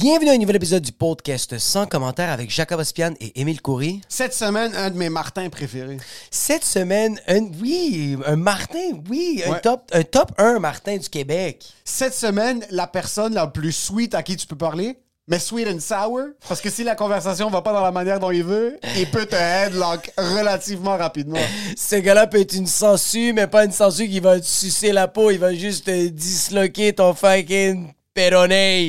Bienvenue à un nouvel épisode du podcast sans commentaire avec Jacob Ospian et Émile Coury. Cette semaine, un de mes Martins préférés. Cette semaine, un, oui, un Martin, oui, un, top, un top 1 Martin du Québec. Cette semaine, la personne la plus sweet à qui tu peux parler, mais sweet and sour, parce que si la conversation va pas dans la manière dont il veut, il peut te headlock relativement rapidement. Ce gars-là peut être une sangsue, mais pas une sangsue qui va te sucer la peau, il va juste te disloquer ton fucking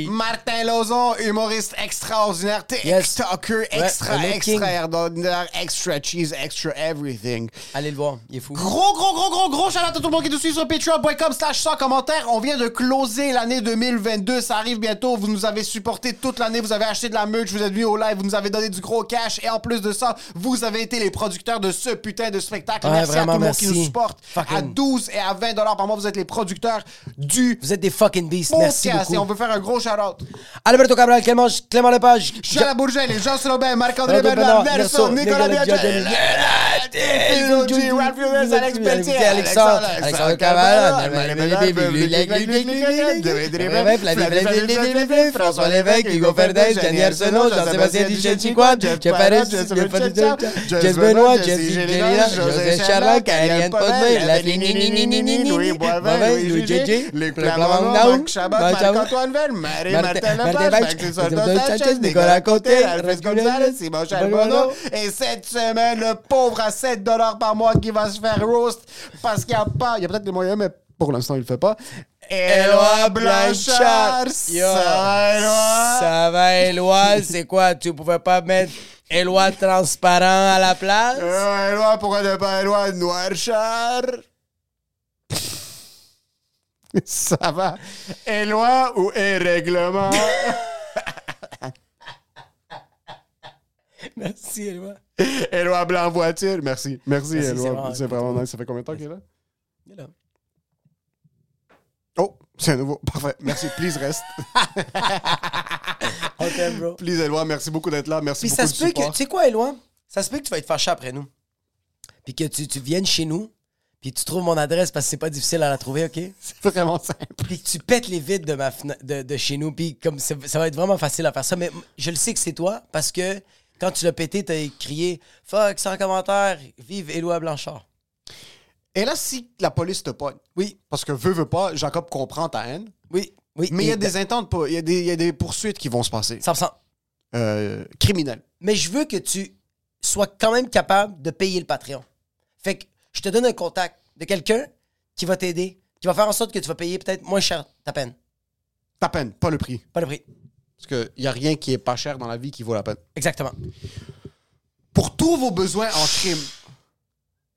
Martin Lozon, humoriste extraordinaire, Yes. TikToker, extra, king. extraordinaire, extra cheese, extra everything. Allez le voir, il est fou. Gros, gros, gros, gros, gros shout out à tout le monde qui nous suit sur patreon.com slash sans commentaire. On vient de closer l'année 2022. Ça arrive bientôt. Vous nous avez supporté toute l'année. Vous avez acheté de la merch. Vous êtes venus au live. Vous nous avez donné du gros cash. Et en plus de ça, vous avez été les producteurs de ce putain de spectacle. Ouais, merci vraiment, à tout le monde qui merci. nous supporte. Fucking- À 12 et à 20 dollars par mois, vous êtes les producteurs du Vous êtes des fucking beasts, merci podcast. On veut faire un gros shout out. Alberto Cabral, Clément, Clément Lepage, Jean Labourget, les Jean Slobin, Marc-André Bernard, Nelson, Nicolas Phil G, Ralph Lewis, Alex Pelletier, Alexandre, Alexandre Cabral, François Lévesque, Hugo Ferdinand, Jenny Arsenault, Jean-Sébastien Duchesne-Chicoine, Jeff Paris, Jess Benoît, Jess Gélina, José Podmé, la Louis Boivin, Louis JJ, Luc Plamondon, Marc Chabot, Marc-Antoine Verne, Marie Martin Lepage, Maxime Sanchez, Nicolas Côté, Alfred Gonzalez, Simon Charbonneau. Et cette semaine, le pauvre à 7 par mois qui va se faire roast parce qu'il n'y a pas, il y a peut-être des moyens, mais pour l'instant, il le fait pas. Éloi Blanchard, Yo, ça va, Éloi? Ça va, Éloi, c'est quoi? Tu pouvais pas mettre Éloi transparent à la place? Euh, Éloi, pourquoi ne pas Éloi Noirchard? Ça va? Éloi ou est règlement? Merci, Éloi. Éloi Blanc voiture. Merci. Merci, Merci, Éloi. C'est vraiment nice. Ça fait combien de temps qu'il est là? Il est là. Oh, c'est un nouveau. Parfait. Merci. Please reste. T'aime, bro. Please, Éloi. Merci beaucoup d'être là. Merci Puis beaucoup ça se peut que, tu sais quoi, Éloi? Ça se peut que tu vas être fâché après nous. Puis que tu, tu viennes chez nous, puis tu trouves mon adresse parce que c'est pas difficile à la trouver, OK? C'est vraiment simple. Puis tu pètes les vitres de, ma de, de chez nous, puis comme ça, ça va être vraiment facile à faire ça. Mais je le sais que c'est toi parce que quand tu l'as pété, t'as crié « Fuck, sans commentaire, vive Éloi Blanchard Et là, si la police te pogne, ». Oui, parce que veut, veut pas, Jacob comprend ta haine, oui, oui. mais il y a des intentes, pas- il y, a des- il y a des poursuites qui vont se passer. 100%. Euh, criminelles. Mais je veux que tu sois quand même capable de payer le Patreon. Fait que je te donne un contact de quelqu'un qui va t'aider, qui va faire en sorte que tu vas payer peut-être moins cher ta peine. Ta peine, pas le prix. Pas le prix. Parce qu'il n'y a rien qui est pas cher dans la vie qui vaut la peine. Exactement. Pour tous vos besoins en crime,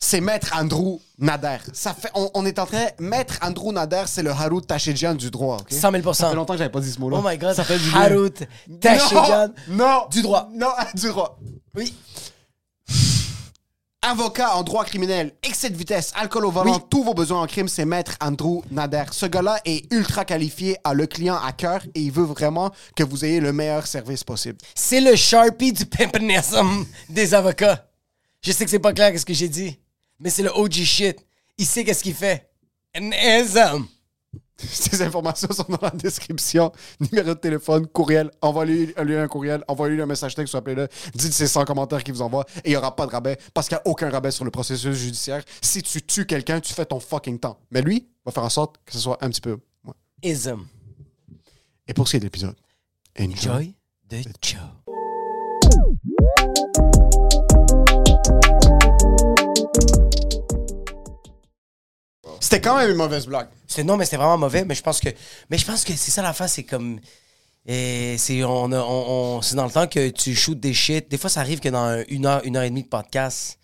c'est Maître Andrew Nader. Ça fait, on, on est en train. Maître Andrew Nader, c'est le Harout Tachedjian du droit. ok? 100 000 Ça fait longtemps que j'avais pas dit ce mot-là. Oh my God. Ça fait du Tachedjian. Non, non, Du droit. Non, du droit. Oui. Avocat en droit criminel, excès de vitesse, alcool au volant, Oui. tous vos besoins en crime, c'est Maître Andrew Nader. Ce gars-là est ultra qualifié, a le client à cœur et il veut vraiment que vous ayez le meilleur service possible. C'est le Sharpie du pimpanism des avocats. Je sais que c'est pas clair ce que j'ai dit, mais c'est le OG shit. Il sait qu'est-ce qu'il fait. An. Ces informations sont dans la description. Numéro de téléphone, courriel, envoyez-lui lui un courriel, envoyez-lui un message texte, appelez-le, dites c'est 100 commentaires qu'il vous envoie et il n'y aura pas de rabais parce qu'il n'y a aucun rabais sur le processus judiciaire. Si tu tues quelqu'un, tu fais ton fucking temps. Mais lui va faire en sorte que ce soit un petit peu. ouais. Ism. Et pour ce qui est de l'épisode, enjoy. Joy de Joe. C'était quand même une mauvaise blague. C'est non, mais c'était vraiment mauvais. Mais je pense que, mais je pense que c'est ça la face. C'est comme, et c'est on, a- on, on- c'est dans le temps que tu shootes des shit. Des fois, ça arrive que dans une heure, une heure et demie de podcast,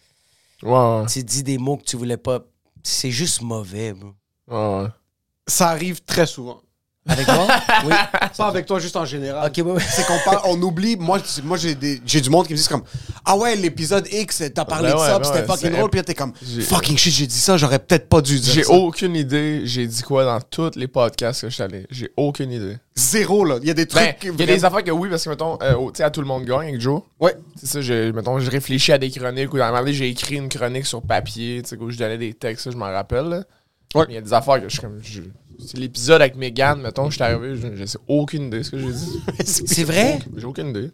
Ouais, tu dis des mots que tu voulais pas. C'est juste mauvais, bro. ouais, ouais. Ça arrive très souvent. Avec moi? Oui. Pas avec toi, juste en général. Ok, oui, oui. C'est qu'on parle, on oublie. Moi, moi j'ai, des, j'ai du monde qui me dit comme Ah ouais, l'épisode X, t'as parlé Ben de ouais, ça, ben puis c'était ouais, fucking c'est- drôle, puis là, t'es comme J'ai- Fucking shit, j'ai dit ça, j'aurais peut-être pas dû dire J'ai ça. aucune idée, j'ai dit quoi dans tous les podcasts que je suis allé. J'ai aucune idée. Zéro, là. Il y a des trucs. Ben, il y a des affaires que oui, parce que, mettons, euh, au- tu sais, à tout le monde gagne avec Joe. Ouais. C'est ça, j'ai- mettons, je réfléchis à des chroniques ou à un moment donné, j'ai écrit une chronique sur papier, tu sais, où je donnais des textes, ça, je m'en rappelle. là. Ouais. Mais il y a des affaires que je suis comme. je- C'est l'épisode avec Megan, mettons, je suis arrivé, je, je sais aucune idée de ce que j'ai dit. C'est vrai? J'ai aucune idée.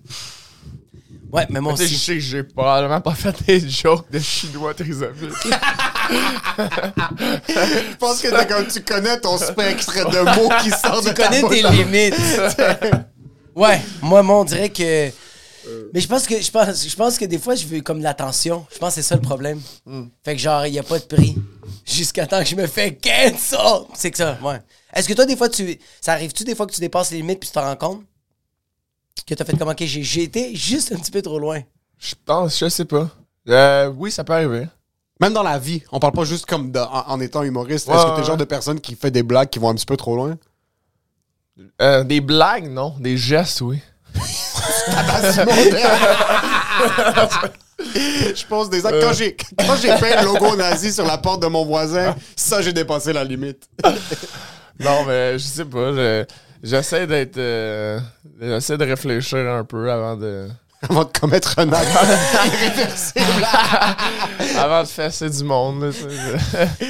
Ouais, mais moi Tu sais, je aussi. sais que j'ai probablement pas fait des jokes de chinois trisomiques. Je pense que t'es comme tu connais ton spectre de mots qui sort de Tu ta connais bouche. tes limites. ouais, moi, moi, on dirait que. Mais je pense que je pense, je pense que des fois, je veux comme de l'attention. Je pense que c'est ça le problème. Fait que genre, il n'y a pas de prix. Jusqu'à temps que je me fais cancel. C'est que ça, ouais. Est-ce que toi, des fois, tu. Ça arrive-tu des fois que tu dépasses les limites puis tu t'en rends compte? Que t'as fait comme, ok, j'ai j'ai été juste un petit peu trop loin. Je pense, je sais pas. Euh, oui, ça peut arriver. Même dans la vie, on parle pas juste comme de- en, en étant humoriste. Ouais, Est-ce que t'es ouais, le genre de personne qui fait des blagues qui vont un petit peu trop loin? Euh, des blagues, non. Des gestes, oui. Je pose des actes. Quand j'ai quand j'ai peint le logo nazi sur la porte de mon voisin, ça, j'ai dépassé la limite. Non, mais je sais pas. je- J'essaie d'être. euh, J'essaie de réfléchir un peu avant de. Avant de commettre un acte irréversible. avant de fesser du monde. tu.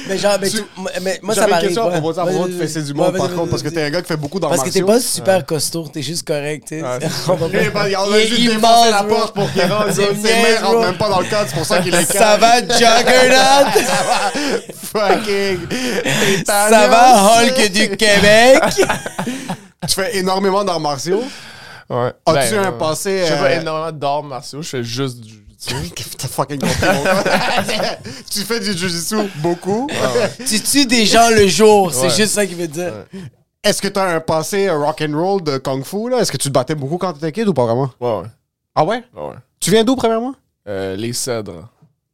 Mais genre, mais, tout- mais moi, ça J'avais une m'arrive. question à propos de ça, fesser du monde, Ouais, par contre, parce que t'es un gars qui fait beaucoup d'arts Parce que t'es pas super costaud, t'es juste correct, tu. On va a juste défoncé la porte pour qu'il rentre. Ses mains rentrent même pas dans le cadre, c'est pour ça qu'il est Ça va, Juggernaut? Fucking. Ça va, Hulk du Québec? Tu fais énormément d'arts martiaux? Ouais. As-tu Ben, un euh, passé. Je fais euh, pas énormément d'arts martiaux, je fais juste du. T'as fucking compris, mon gars? Tu fais du jujitsu beaucoup? tu tues des gens le jour, c'est Ouais. juste ça qu'il veut dire. Est-ce que t'as un passé rock and roll de kung fu là? Est-ce que tu te battais beaucoup quand t'étais kid ou pas vraiment? Ouais, ouais. Ah ouais? Ouais, ouais. Tu viens d'où premièrement? Euh, les cèdres.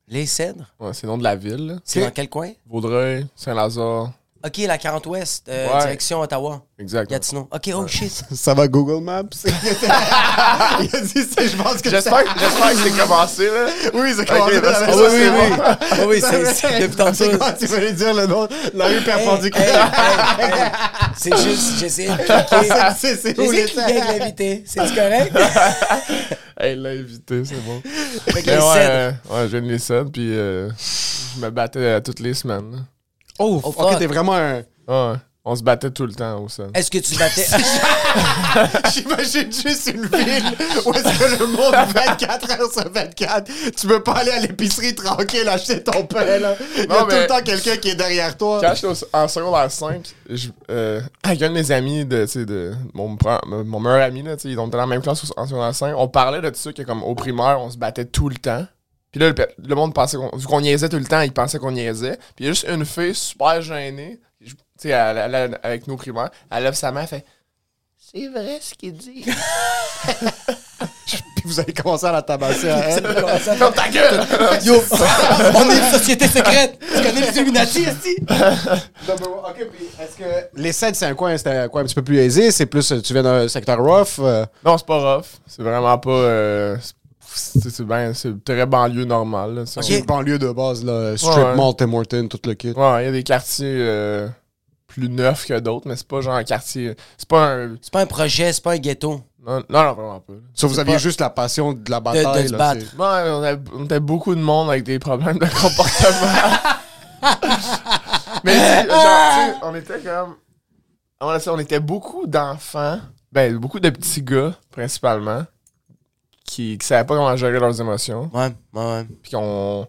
Les cèdres, Ouais, c'est le nom de la ville. c'est dans quel coin? Vaudreuil, Saint-Lazare. Ok, la 40 Ouest, euh, Ouais. direction Ottawa, Exact. Gatineau. Ok, oh shit. Ça va Google Maps? Il a dit c'est- je pense que J'espère j'espère que c'est commencé, là. Oui, c'est commencé Ok, dans la parce que maison, oui, c'est oui, oui. Ah oui, c'est c'est depuis tantôt. C'est quoi tu voulais dire le nom? La rue perpendiculaire. hey, hey, hey. C'est juste, j'essaie de cliquer. C'est- où J'essaie de cliquer avec l'invité. C'est correct? Hey, l'invité, c'est bon. Avec Mais les ouais, ouais, je viens de les puis euh, je me battais toutes les semaines. Oh, Oh, ok, fuck. t'es vraiment un. Ouais, on se battait tout le temps au sol. Est-ce que tu battais? J'imagine juste une ville où est-ce que le monde 24 heures sur 24, tu peux pas aller à l'épicerie tranquille acheter ton pain là. Il y a Non, tout le temps quelqu'un qui est derrière toi. Quand j'étais en secondaire 5, je, euh, avec un de mes amis, de, tu sais, de mon, mon meilleur ami, là, tu sais, ils ont été dans la même classe en secondaire 5, on parlait de tout ça, que comme au primaire, on se battait tout le temps. Puis là, le, le monde pensait qu'on, vu qu'on niaisait tout le temps, ils pensaient qu'on niaisait. Puis il y a juste une fille super gênée, tu sais, elle- elle- elle- avec nos primaires, elle lève sa main, elle fait C'est vrai ce qu'il dit. Puis vous allez commencer à la tabasser à elle. Ferme ta gueule! Yo, on est une société secrète. Tu connais les Illuminati, ici? ok, puis est-ce que. Les c'est un coin, c'est un coin un petit peu plus aisé, c'est plus. Tu viens d'un secteur rough. euh, non, c'est pas rough. C'est vraiment pas. euh, c'est, c'est ben- c'est très banlieue normale. Là. C'est une banlieue de base, là. Strip Ouais. Mall, Tim Horton, tout le kit. Ouais, il y a des quartiers euh, plus neufs que d'autres, mais c'est pas genre un quartier. C'est pas un. C'est pas un projet, c'est pas un ghetto. Non, non, non, vraiment pas. Sauf vous aviez pas- juste la passion de la bataille. se là, battre. on, avait, on était beaucoup de monde avec des problèmes de comportement. mais genre, tu sais, on était comme. On, on était beaucoup d'enfants, ben, beaucoup de petits gars, principalement, qui, qui savaient pas comment gérer leurs émotions. Ouais, ouais, ouais. Puis qu'on.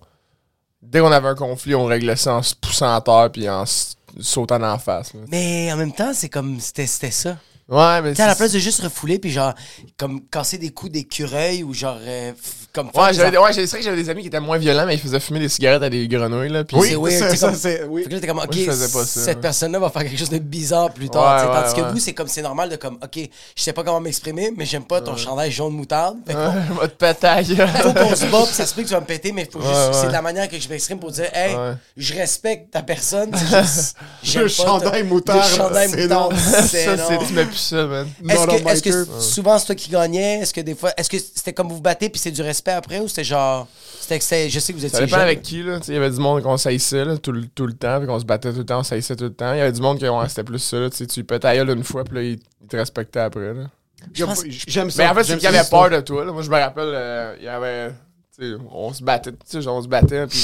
Dès qu'on avait un conflit, on réglait ça en se poussant à terre puis en s- sautant en face. là. Mais en même temps, c'est comme. C'était c'était ça. Ouais, mais Tu sais, à la place de juste refouler, puis genre, comme casser des coups d'écureuil ou genre, euh, f- comme Ouais, j'avais, ouais, c'est vrai que j'avais des amis qui étaient moins violents, mais ils faisaient fumer des cigarettes à des grenouilles, là. Puis Oui, c'est weird, ça, c'est ça, comme- c'est- oui. Fait que là, t'es comme, OK, je faisais pas ça, cette ouais. personne-là va faire quelque chose de bizarre plus tard. Ouais, ouais, tandis que ouais. vous, c'est comme, c'est normal de comme, OK, je sais pas comment m'exprimer, mais j'aime pas ton chandail jaune moutarde. Fait qu'on- la gueule. faut qu'on se bat, puis ça se peut que tu vas me péter, mais faut juste, Ouais, ouais. c'est de la manière que je m'exprime pour dire, hey, Ouais. je respecte ta personne, c'est juste, j'aime Le pas chandail ta- moutarde, Le chandail c'est moutarde, non. c'est Ça, non. c'est, tu mets plus ça, man. Est-ce que, est-ce que souvent c'est toi qui gagnais? Est-ce que des fois, est-ce que c'était comme vous vous battez puis c'est du respect après ou c'était genre, c'était, c'était- je sais que vous étiez Ça dépend jeune. avec qui, là. Il y avait du monde qu'on saillissait là, tout, le- tout le temps, puis qu'on se battait tout le temps, on saillissait tout le temps. Il y avait du monde qui c'était plus ça, là. Tu sais, tu lui pétais à gueule une fois, puis là, il, il te respectait après, là. Je pense- J'aime ça. Mais en fait, c'est qu'il ça, avait peur de toi, là. Moi, je me rappelle, euh, il y avait. Tu sais, on se battait, tu sais, genre, on se battait, puis.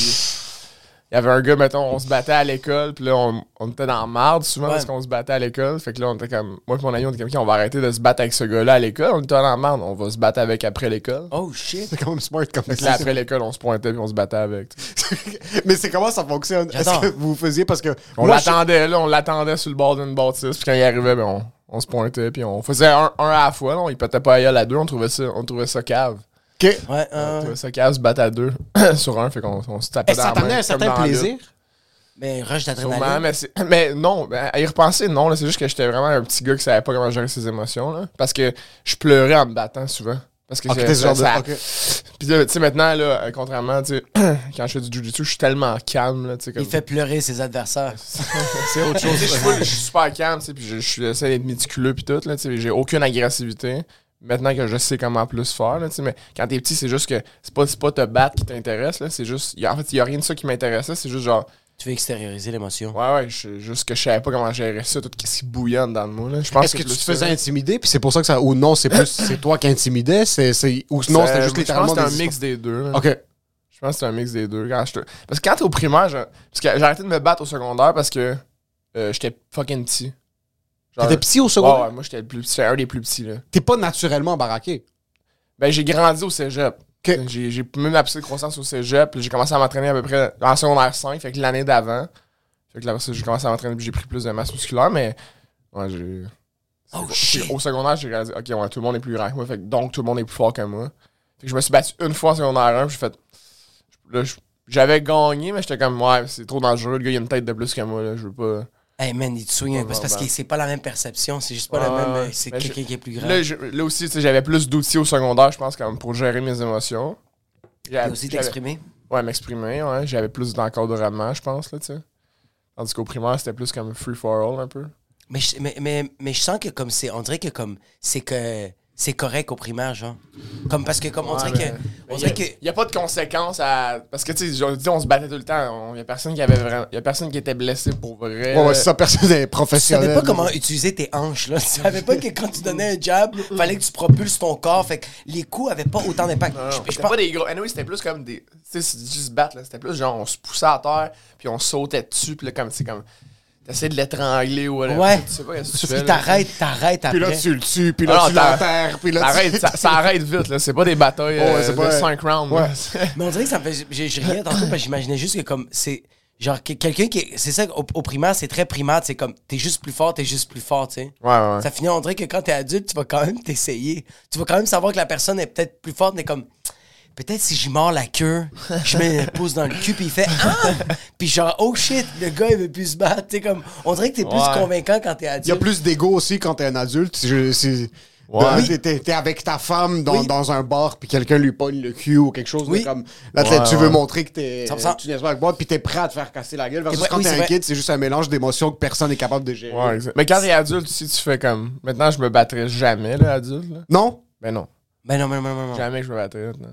Il y avait un gars, mettons, on se battait à l'école, puis là, on, on était dans la marde souvent Ouais. parce qu'on se battait à l'école. Fait que là, on était comme. Moi et mon ami, on était comme, OK, on va arrêter de se battre avec ce gars-là à l'école. On était dans la marde, on va se battre avec après l'école. Oh shit. C'est quand même smart comme Fait là, après l'école, on se pointait puis on se battait avec. Mais c'est comment ça fonctionne? Est-ce que vous faisiez parce que. On je- l'attendait, là, on l'attendait sur le bord d'une bâtisse. Puis quand il arrivait, ben, on, on se pointait. Puis on faisait un, un à la fois. Là, on, il pétait pas à gueule à deux. On trouvait ça, on trouvait ça cave. Ok. Ouais, euh, ça cave se battre à deux sur un. Fait qu'on on se tapait dans ça la main. t'amenait un certain plaisir? mais rush d'adrénaline. mais, mais non, ben, à y repenser, non. C'est juste que j'étais vraiment un petit gars qui savait pas comment gérer ses émotions. Là, parce que je pleurais en me battant souvent. Parce que Ok, j'ai- t'es ce genre de- ça-. Puis là, tu sais, maintenant, là, euh, contrairement, tu sais, quand je fais du jujitsu, je suis tellement calme. Là, tu sais, comme... Il fait pleurer ses adversaires. C'est autre chose. Je, suis super calme, tu sais, puis je, je suis- j'essaie d'être méticuleux puis tout, là, tu sais, j'ai aucune agressivité. Maintenant que je sais comment plus faire, là, tu sais, mais quand t'es petit, c'est juste que c'est pas, c'est pas te battre qui t'intéresse, là, c'est juste, y a- en fait, il y a rien de ça qui m'intéressait, c'est juste genre, Tu veux extérioriser l'émotion. ouais, ouais, je- juste que je savais pas comment gérer ça, tout ce qui bouillonne dans le là. Je pense Est-ce que tu te faisais intimider, puis c'est pour ça que ça. Ou non, c'est plus. C'est toi qui intimidais, c'est. c'est- Ou non, C'est- c'était juste je littéralement. pense que c'était un mix des deux, là. Ok. Je pense que c'est un mix des deux. Quand je te- Parce que quand t'es au primaire, je- j'ai arrêté de me battre au secondaire parce que euh, j'étais fucking petit. T'étais petit au secondaire? ouais, moi j'étais le plus petit, j'étais un des plus petits, là. T'es pas naturellement baraqué. Ben, j'ai grandi au cégep. Ok. J'ai, même ma petite croissance au cégep. J'ai commencé à m'entraîner à peu près en secondaire 5, fait que l'année d'avant. Fait que là, j'ai commencé à m'entraîner puis j'ai pris plus de masse musculaire, mais. Ouais, j'ai. Oh. Au secondaire, j'ai réalisé, ok, ouais, tout le monde est plus grand que moi, fait que donc tout le monde est plus fort que moi. Fait que je me suis battu une fois en secondaire 1, puis j'ai fait. Là, j'avais gagné, mais j'étais comme, ouais, c'est trop dangereux, le gars, il a une tête de plus que moi, là, je veux pas. Hey man, il te peu. C'est parce que c'est pas la même perception. C'est juste pas la même. euh, C'est Mais quelqu'un qui est plus grand. Là, je- là aussi, j'avais plus d'outils au secondaire, je pense, comme pour gérer mes émotions. J'avais- aussi t'exprimer. Ouais, m'exprimer, ouais. J'avais plus d'encadrement, je pense, là, tu sais. Tandis qu'au primaire, c'était plus comme free for all, un peu. Mais je, mais, mais, mais je sens que comme c'est. On dirait que comme. C'est que. C'est correct au primaire, genre. Comme parce que comme on dirait que. On dirait que. Il n'y a pas de conséquences à. Parce que, tu sais, on se battait tout le temps. Il n'y a personne qui avait vraiment. Il y a personne qui était blessé pour vrai. Ouais, ouais, c'est ça, personne n'est Tu professionnel. savais pas comment utiliser tes hanches, là. Tu savais pas que quand tu donnais un jab, fallait que tu propulses ton corps. Fait que les coups avaient pas autant d'impact. Je- je C'était pense- pas des gros. Anyway, c'était plus comme des. Tu sais, c'est juste battre, là. C'était plus genre, on se poussait à terre, puis on sautait dessus, puis là, comme, c'est comme. T'essaies de l'étrangler ou whatever. Ouais. Tu sais pas qu'est-ce que tu fais. Puis là. t'arrêtes, t'arrêtes Puis là, après. tu le tues, puis là, tu l'enterres, puis là, arrête, ça, ça arrête vite, là. C'est pas des batailles Ouais, euh, c'est de pas- 5 rounds. Ouais. Mais on dirait que ça me fait. J'ai j'ai rien tantôt parce que j'imaginais juste que comme c'est. Genre que- quelqu'un qui est. C'est ça, au, au primaire, c'est très primaire. C'est comme t'es juste plus fort, t'es juste plus fort, tu sais. Ouais, ouais, ouais. Ça finit, on dirait que quand t'es adulte, tu vas quand même t'essayer. Tu vas quand même savoir que la personne est peut-être plus forte, mais comme. Peut-être si j'y mords la queue, je mets le pouce dans le cul, puis il fait Ah! Puis genre, oh shit, le gars, il veut plus se battre. Tu sais, comme. On dirait que t'es plus Ouais. convaincant quand t'es Il y a adulte. plus d'ego aussi quand t'es un adulte. Je- c'est- Ouais. Oui. t'es- avec ta femme dans, Oui. dans un bar, puis quelqu'un lui pogne le cul ou quelque chose de Oui. comme. Là, Ouais, tu veux ouais. montrer que t'es. 100%. Tu n'es pas avec moi, puis t'es prêt à te faire casser la gueule. Versus quand oui, t'es un vrai. kid, c'est juste un mélange d'émotions que personne n'est capable de gérer. Mais quand t'es adulte, si tu fais comme. Maintenant, je me battrais jamais, là, adulte. Là. Non? Ben non. Ben non, ben non, ben non, non. Jamais que je me battrais. maintenant.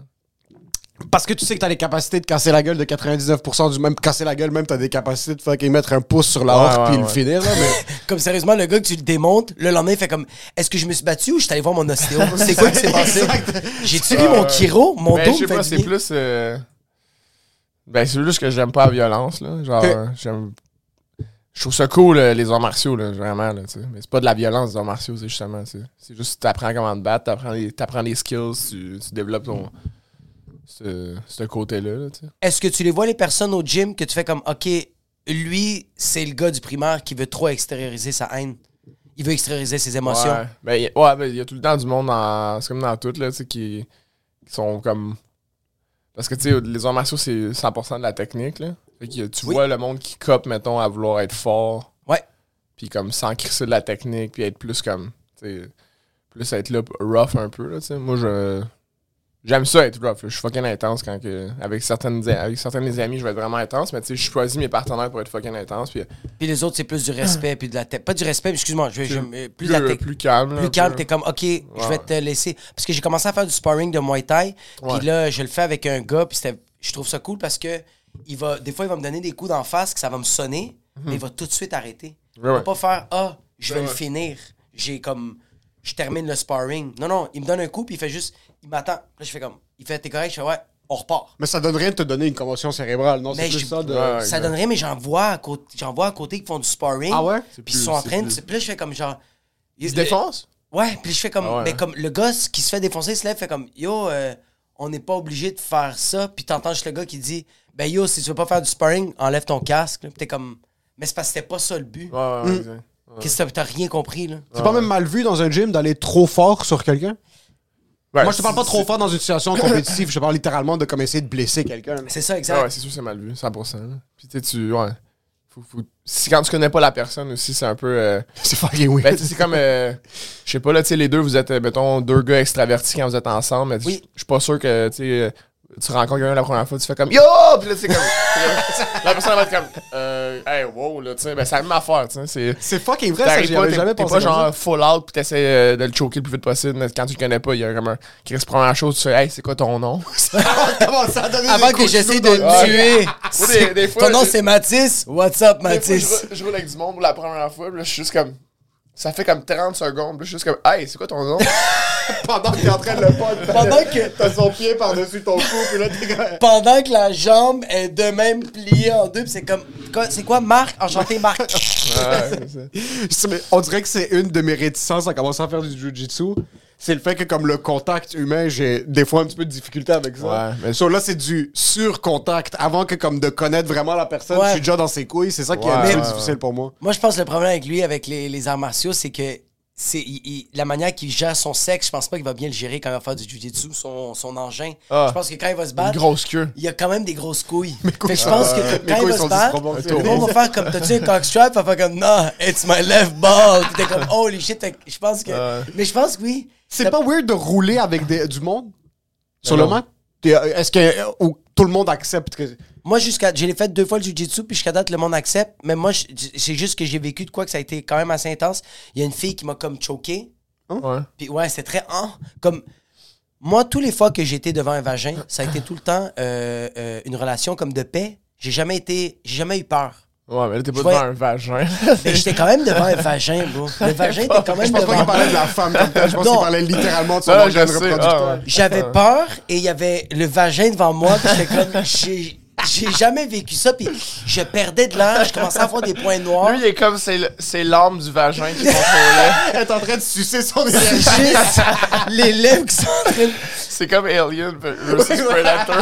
Parce que tu sais que t'as les capacités de casser la gueule de 99% du même. Casser la gueule, même, t'as des capacités de fucking mettre un pouce sur la Ouais, horte ouais, puis le finir, là. Mais... Comme sérieusement, le gars que tu le démontes, le lendemain, il fait comme Est-ce que je me suis battu ou je suis allé voir mon ostéo? C'est quoi qui s'est passé? J'ai-tu vu mon chiro Mon Ben, dos je sais pas, c'est plus. euh, Ben, c'est juste que j'aime pas la violence, là. Genre, euh, j'aime. Je trouve ça cool, euh, les arts martiaux, là, vraiment, là, tu sais. Mais c'est pas de la violence, les arts martiaux, c'est justement, c'est c'est juste que t'apprends comment te battre, t'apprends les, t'apprends les skills, tu, tu développes ton. Ce, ce côté-là, là. Est-ce que tu les vois, les personnes au gym, que tu fais comme, OK, lui, c'est le gars du primaire qui veut trop extérioriser sa haine? il veut extérioriser ses émotions. Ouais, ben, y- ouais, ben, il y a tout le temps du monde, dans, c'est comme dans tout, là, tu sais, qui, qui sont comme... Parce que, tu sais, les arts martiaux, c'est 100% de la technique, là. Fait que tu Oui. vois le monde qui cope, mettons, à vouloir être fort. Ouais. Puis comme sans crisser de la technique, puis être plus comme, tu sais, plus être là rough un peu, là, tu sais. Moi, je... J'aime ça être rough. là. Je suis fucking intense quand que. Avec certaines, avec certains de mes amis, je vais être vraiment intense, mais tu sais, je choisis mes partenaires pour être fucking intense. Puis Puis les autres, c'est plus du respect, puis de la tête. Pas du respect, mais excuse-moi, je, je- euh, plus, de la plus, tech- plus calme. là, plus calme, t'es comme, OK, je vais te laisser. Parce que j'ai commencé à faire du sparring de Muay Thai, puis Ouais. là, je le fais avec un gars, puis c'était- je trouve ça cool parce que il va, des fois, il va me donner des coups d'en face, que ça va me sonner, mais il va tout de suite arrêter. Il Mhm. Ouais, va ouais. pas faire, ah, je vais Ouais, le finir. J'ai comme, je termine le sparring. Non, non, il me donne un coup, puis il fait juste, il m'attend. Là, je fais comme, il fait, t'es correct, je fais, ouais, on repart. Mais ça donne rien de te donner une commotion cérébrale, non? C'est plus ça de... Ouais, ouais. ça donne rien, mais j'en vois à côté, j'en vois à côté qui font du sparring. Ah ouais? Puis ils sont en train de. plus- Puis là, je fais comme genre. Ils se défoncent? Ouais, puis je fais comme. Ah ouais, mais comme le gars qui se fait défoncer, il se lève, fait comme Yo, euh, on n'est pas obligé de faire ça. Puis t'entends juste le gars qui dit Ben yo, si tu veux pas faire du sparring, enlève ton casque. Puis t'es comme. Mais c'est parce que c'était pas ça le but. Ouais, ouais, ouais, exact. Qu'est-ce que t'as- t'as rien compris, là? C'est pas même mal vu dans un gym d'aller trop fort sur quelqu'un? Ouais, Moi, je te parle pas trop fort dans une situation compétitive. Je te parle littéralement de comme essayer de blesser quelqu'un. C'est ça, exact. ouais, c'est sûr que c'est mal vu, 100%. là. Puis tu sais, tu. Ouais. Faut, faut- Si quand tu connais pas la personne aussi, c'est un peu. euh, C'est fucking weird. Ben, c'est comme. euh, je sais pas, là, tu sais, les deux, vous êtes, euh, mettons, deux gars extravertis quand vous êtes ensemble. Mais Oui. je suis pas sûr que, tu sais, euh, tu rencontres quelqu'un la première fois, tu fais comme Yo! Puis là, sais, comme. la personne va être comme. Euh, hey, wow, là, tu sais. Ben, c'est la même affaire, tu sais. c'est- C'est fucking vrai, ça, T'arrives j'y pas, avais t'es- jamais t'es pensé. pas comme ça. genre full out pis t'essaies euh, de le choquer le plus vite possible. mais Quand tu le connais pas, il y a comme un. Qui reste première chose, tu fais Hey, c'est quoi ton nom? Comment ça Avant que j'essaie de le- tuer. Des- des fois, Ton nom, c'est Mathis? What's up, Mathis? je, roule- avec du monde pour la première fois, pis là, je suis juste comme. Ça fait comme 30 secondes, pis là, je suis juste comme, hey, c'est quoi ton nom? Pendant que t'es en train de le pas. Pendant que- T'as son pied par-dessus ton cou, puis là, t'es comme... Pendant que la jambe est de même pliée en deux, puis c'est comme. C'est quoi, Marc? Enchanté, Marc. ouais, c'est ça. C'est- mais On dirait que c'est une de mes réticences à commencer à faire du jujitsu. C'est le fait que, comme le contact humain, j'ai des fois un petit peu de difficulté avec ça. Ouais, mais- So, là, c'est du sur-contact. Avant que, comme, de connaître vraiment la personne, Ouais. je suis déjà dans ses couilles. C'est ça qui est un peu difficile pour moi. Moi, je pense que le problème avec lui, avec les, les arts martiaux, c'est que c'est il- il- la manière qu'il gère son sexe, je pense pas qu'il va bien le gérer quand il va faire du jujitsu, son, son engin. Ah. Je pense que quand il va se Une battre, grosse queue. il y a quand même des grosses couilles. Fait que je pense que Mes quand il va sont se battre, le monde va faire comme t'as-tu un cockstrap? Il va faire comme non, it's my left ball. Puis t'es comme holy shit. Je pense que. Ouais. Mais je pense que oui. C'est pas weird de rouler avec des- du monde? Sur Non. le mat? T'es- Est-ce que euh, ou tout le monde accepte que. Moi, jusqu'à. J'ai fait deux fois le jujitsu, puis jusqu'à date, le monde accepte. Mais moi, c'est juste que j'ai vécu de quoi que ça a été quand même assez intense. Il y a une fille qui m'a comme choqué. Ouais. Puis ouais, c'est très hein, comme moi tous les fois que j'ai été devant un vagin, ça a été tout le temps euh, euh, une relation comme de paix. J'ai jamais été, j'ai jamais eu peur. Ouais, mais là, t'es pas devant un vagin. Mais j'étais quand même devant un vagin, bro. Le vagin était quand même Je pense pas qu'il parlait de la femme comme tel. Je pense qu'il parlait littéralement de son Non, organe reproducteur. ah, ouais. J'avais peur et il y avait le vagin devant moi. Puis j'étais comme, j'ai, j'ai jamais vécu ça. Puis je perdais de l'air. Je commençais à avoir des points noirs. Lui, il est comme, c'est l'âme du vagin qui contrôlait. Elle est en train de sucer son énergie. juste les lèvres qui sont en train de- C'est comme Alien versus Predator.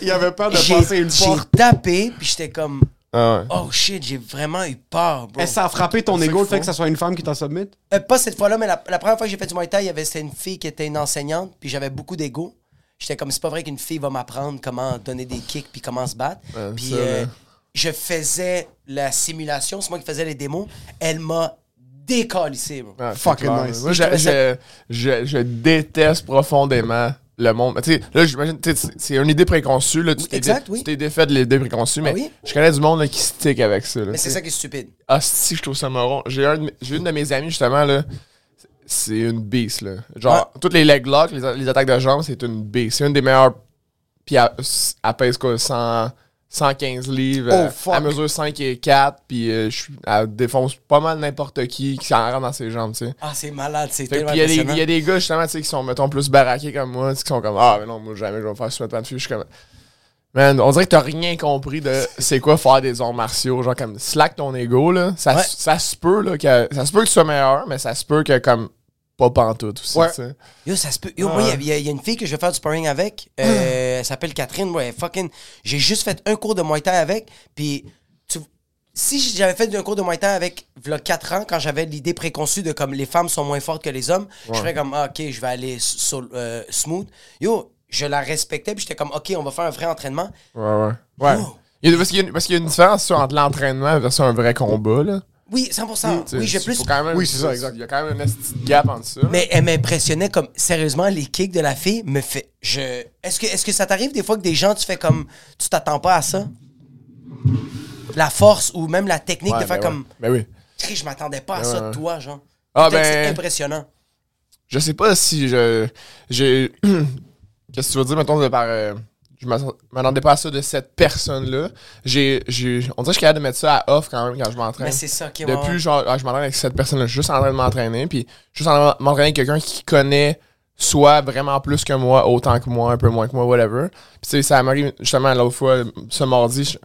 Il avait peur de J'ai, passer une j'ai porte. tapé, puis j'étais comme, Ah ouais. oh shit, j'ai vraiment eu peur, bro. Est-ce que ça a frappé ton ego le fait que ça soit une femme qui t'en submit? Euh, pas cette fois-là, mais la, la première fois que j'ai fait du Muay Thai, il y avait c'était une fille qui était une enseignante, puis j'avais beaucoup d'ego. J'étais comme, c'est pas vrai qu'une fille va m'apprendre comment donner des kicks puis comment se battre. Ouais, puis ça, euh, je faisais la simulation, c'est moi qui faisais les démos. Elle m'a décalissé, bro. Fucking clair. nice. Moi, Je je, déteste profondément le monde. Tu sais, là, j'imagine, tu sais, c'est une idée préconçue. Là, tu t'es exact, dé- oui. Tu t'es défait de l'idée préconçue, mais Ah oui? je connais du monde là, qui stick avec ça. là, Mais c'est ça qui est stupide. Ah, si, je trouve ça marrant. J'ai un une de mes amies, justement, là. C'est une beast, là. Genre, toutes les leg locks, les, les attaques de jambes, c'est une beast. C'est une des meilleures. Puis elle, elle pèse quoi, 100, 115 livres. Oh, euh, fuck. Elle mesure 5 et 4. Puis euh, elle défonce pas mal n'importe qui qui s'en rentre dans ses jambes, tu sais. Ah, c'est malade, c'est tellement puis il y y, a des gars, justement, tu sais, qui sont, mettons, plus baraqués comme moi, qui sont comme, ah, mais non, moi, jamais je vais me faire soumettre de fille. Je suis comme, man, on dirait que t'as rien compris de c'est quoi faire des arts martiaux. Genre, comme, slack ton ego, là. Ça, Ouais. ça se peut, là, que, ça se peut que tu sois meilleur, mais ça se peut que, comme, pas pantoute aussi, Ouais. tu sais. Yo, ça se peut. Yo, Ouais. moi, il y a- il y, une fille que je vais faire du sparring avec. euh, elle s'appelle Catherine. Ouais, fucking. J'ai juste fait un cours de Muay Thai avec. Puis, tu, si j'avais fait un cours de Muay Thai avec v'là 4 ans, quand j'avais l'idée préconçue de comme les femmes sont moins fortes que les hommes, je ferais comme, ah, ok, je vais aller euh, smooth. Yo, je la respectais, puis j'étais comme, ok, on va faire un vrai entraînement. Ouais, ouais. Ouais. Il y a, parce qu'il y, a une différence entre l'entraînement versus un vrai combat, là. Oui, 100%. oui, j'ai plus. oui, c'est ça, exact. Il y a quand même un petit gap entre ça. Mais elle m'impressionnait comme, sérieusement, les kicks de la fille me fait. Je... Est-ce que, est que ça t'arrive des fois que des gens, tu fais comme. Tu t'attends pas à ça? La force ou même la technique de faire ben comme. Ben oui. Je m'attendais pas à ça de toi, genre. Ah, ben. C'est impressionnant. Je sais pas si je. J'ai. Qu'est-ce que tu veux dire, mettons, de par. Euh, je m'attendais pas à ça de cette personne-là. J'ai, j'ai, on dirait que je suis capable de mettre ça à off quand même quand je m'entraîne. Mais c'est ça qui Depuis, genre, ah, je m'entraîne avec cette personne-là, je suis juste en train de m'entraîner, puis juste en train de m'entraîner avec quelqu'un qui connaît soit vraiment plus que moi, autant que moi, un peu moins que moi, whatever. Puis tu sais, ça m'arrive justement l'autre fois, ce mardi,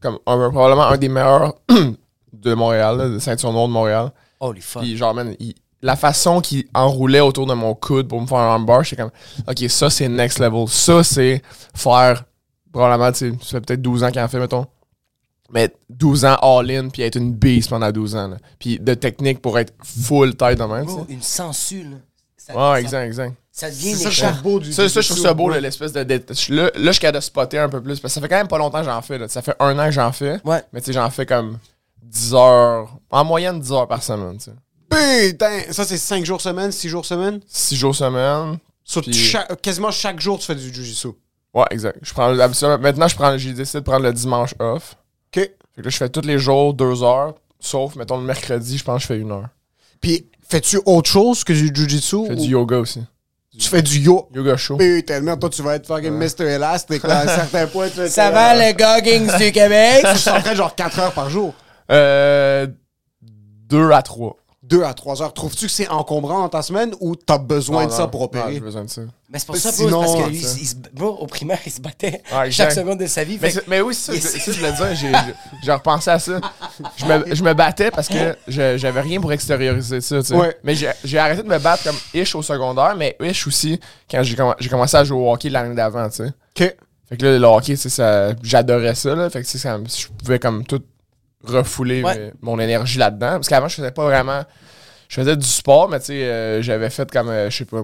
comme un, probablement un des meilleurs de Montréal, de Ceinture-Noire de Montréal. Holy fuck. Puis genre, man, la façon qu'il enroulait autour de mon coude pour me faire un armbar, j'étais comme, ok, ça c'est next level. Ça c'est faire, probablement, tu sais, ça fait peut-être 12 ans qu'il en fait, mettons. Mais 12 ans all-in, puis être une beast pendant 12 ans. Là. Puis de technique pour être full tête de même. Oh, une censure, là. ouais, exact, exact. Ça devient ça, je beau du, ça, ça, je trouve ça beau, l'espèce de. Là, là, je suis capable de spotter un peu plus. Parce que ça fait quand même pas longtemps que j'en fais. Là. Ça fait un an que j'en fais. Ouais. Mais tu sais, j'en fais comme 10 heures. En moyenne, 10 heures par semaine. tu sais. Putain! Ça, c'est 5 jours semaine, 6 jours semaine? 6 jours semaine. quasiment chaque jour, tu fais du jiu-jitsu. Ouais, exact. Je prends, maintenant, je prends, j'ai décidé de prendre le dimanche off. OK. Fait que là, je fais tous les jours 2 heures. Sauf, mettons, le mercredi, je pense que je fais 1 heure. Puis, fais-tu autre chose que du jiu-jitsu? Je fais du yoga aussi. Tu fais du yo yoga show. tellement toi, tu vas être fucking Mr. Elastic à un certain point. Ça va, le goggings du Québec? Tu t'entraînes genre 4 heures par jour. Euh. 2 à 3. 2 à 3 heures. Trouves-tu que c'est encombrant dans ta semaine ou t'as besoin de ça pour opérer? J'ai besoin de ça. Mais c'est pour ça, Sinon, parce que il, au primaire, il se battait chaque seconde de sa vie. Mais, mais oui, ça, ça, je voulais dire. J'ai repensé à ça. Je me, je me battais parce que j'avais rien pour extérioriser ça. Tu sais. ouais. Mais j'ai arrêté de me battre comme ish au secondaire, mais ish aussi quand j'ai commencé à jouer au hockey l'année d'avant. Tu sais. OK. Fait que là, le hockey, j'adorais ça. Là. Fait que ça, je pouvais comme tout refouler mon énergie là-dedans. Parce qu'avant, je faisais pas vraiment. Je faisais du sport, mais tu sais, euh, j'avais fait comme, euh, je sais pas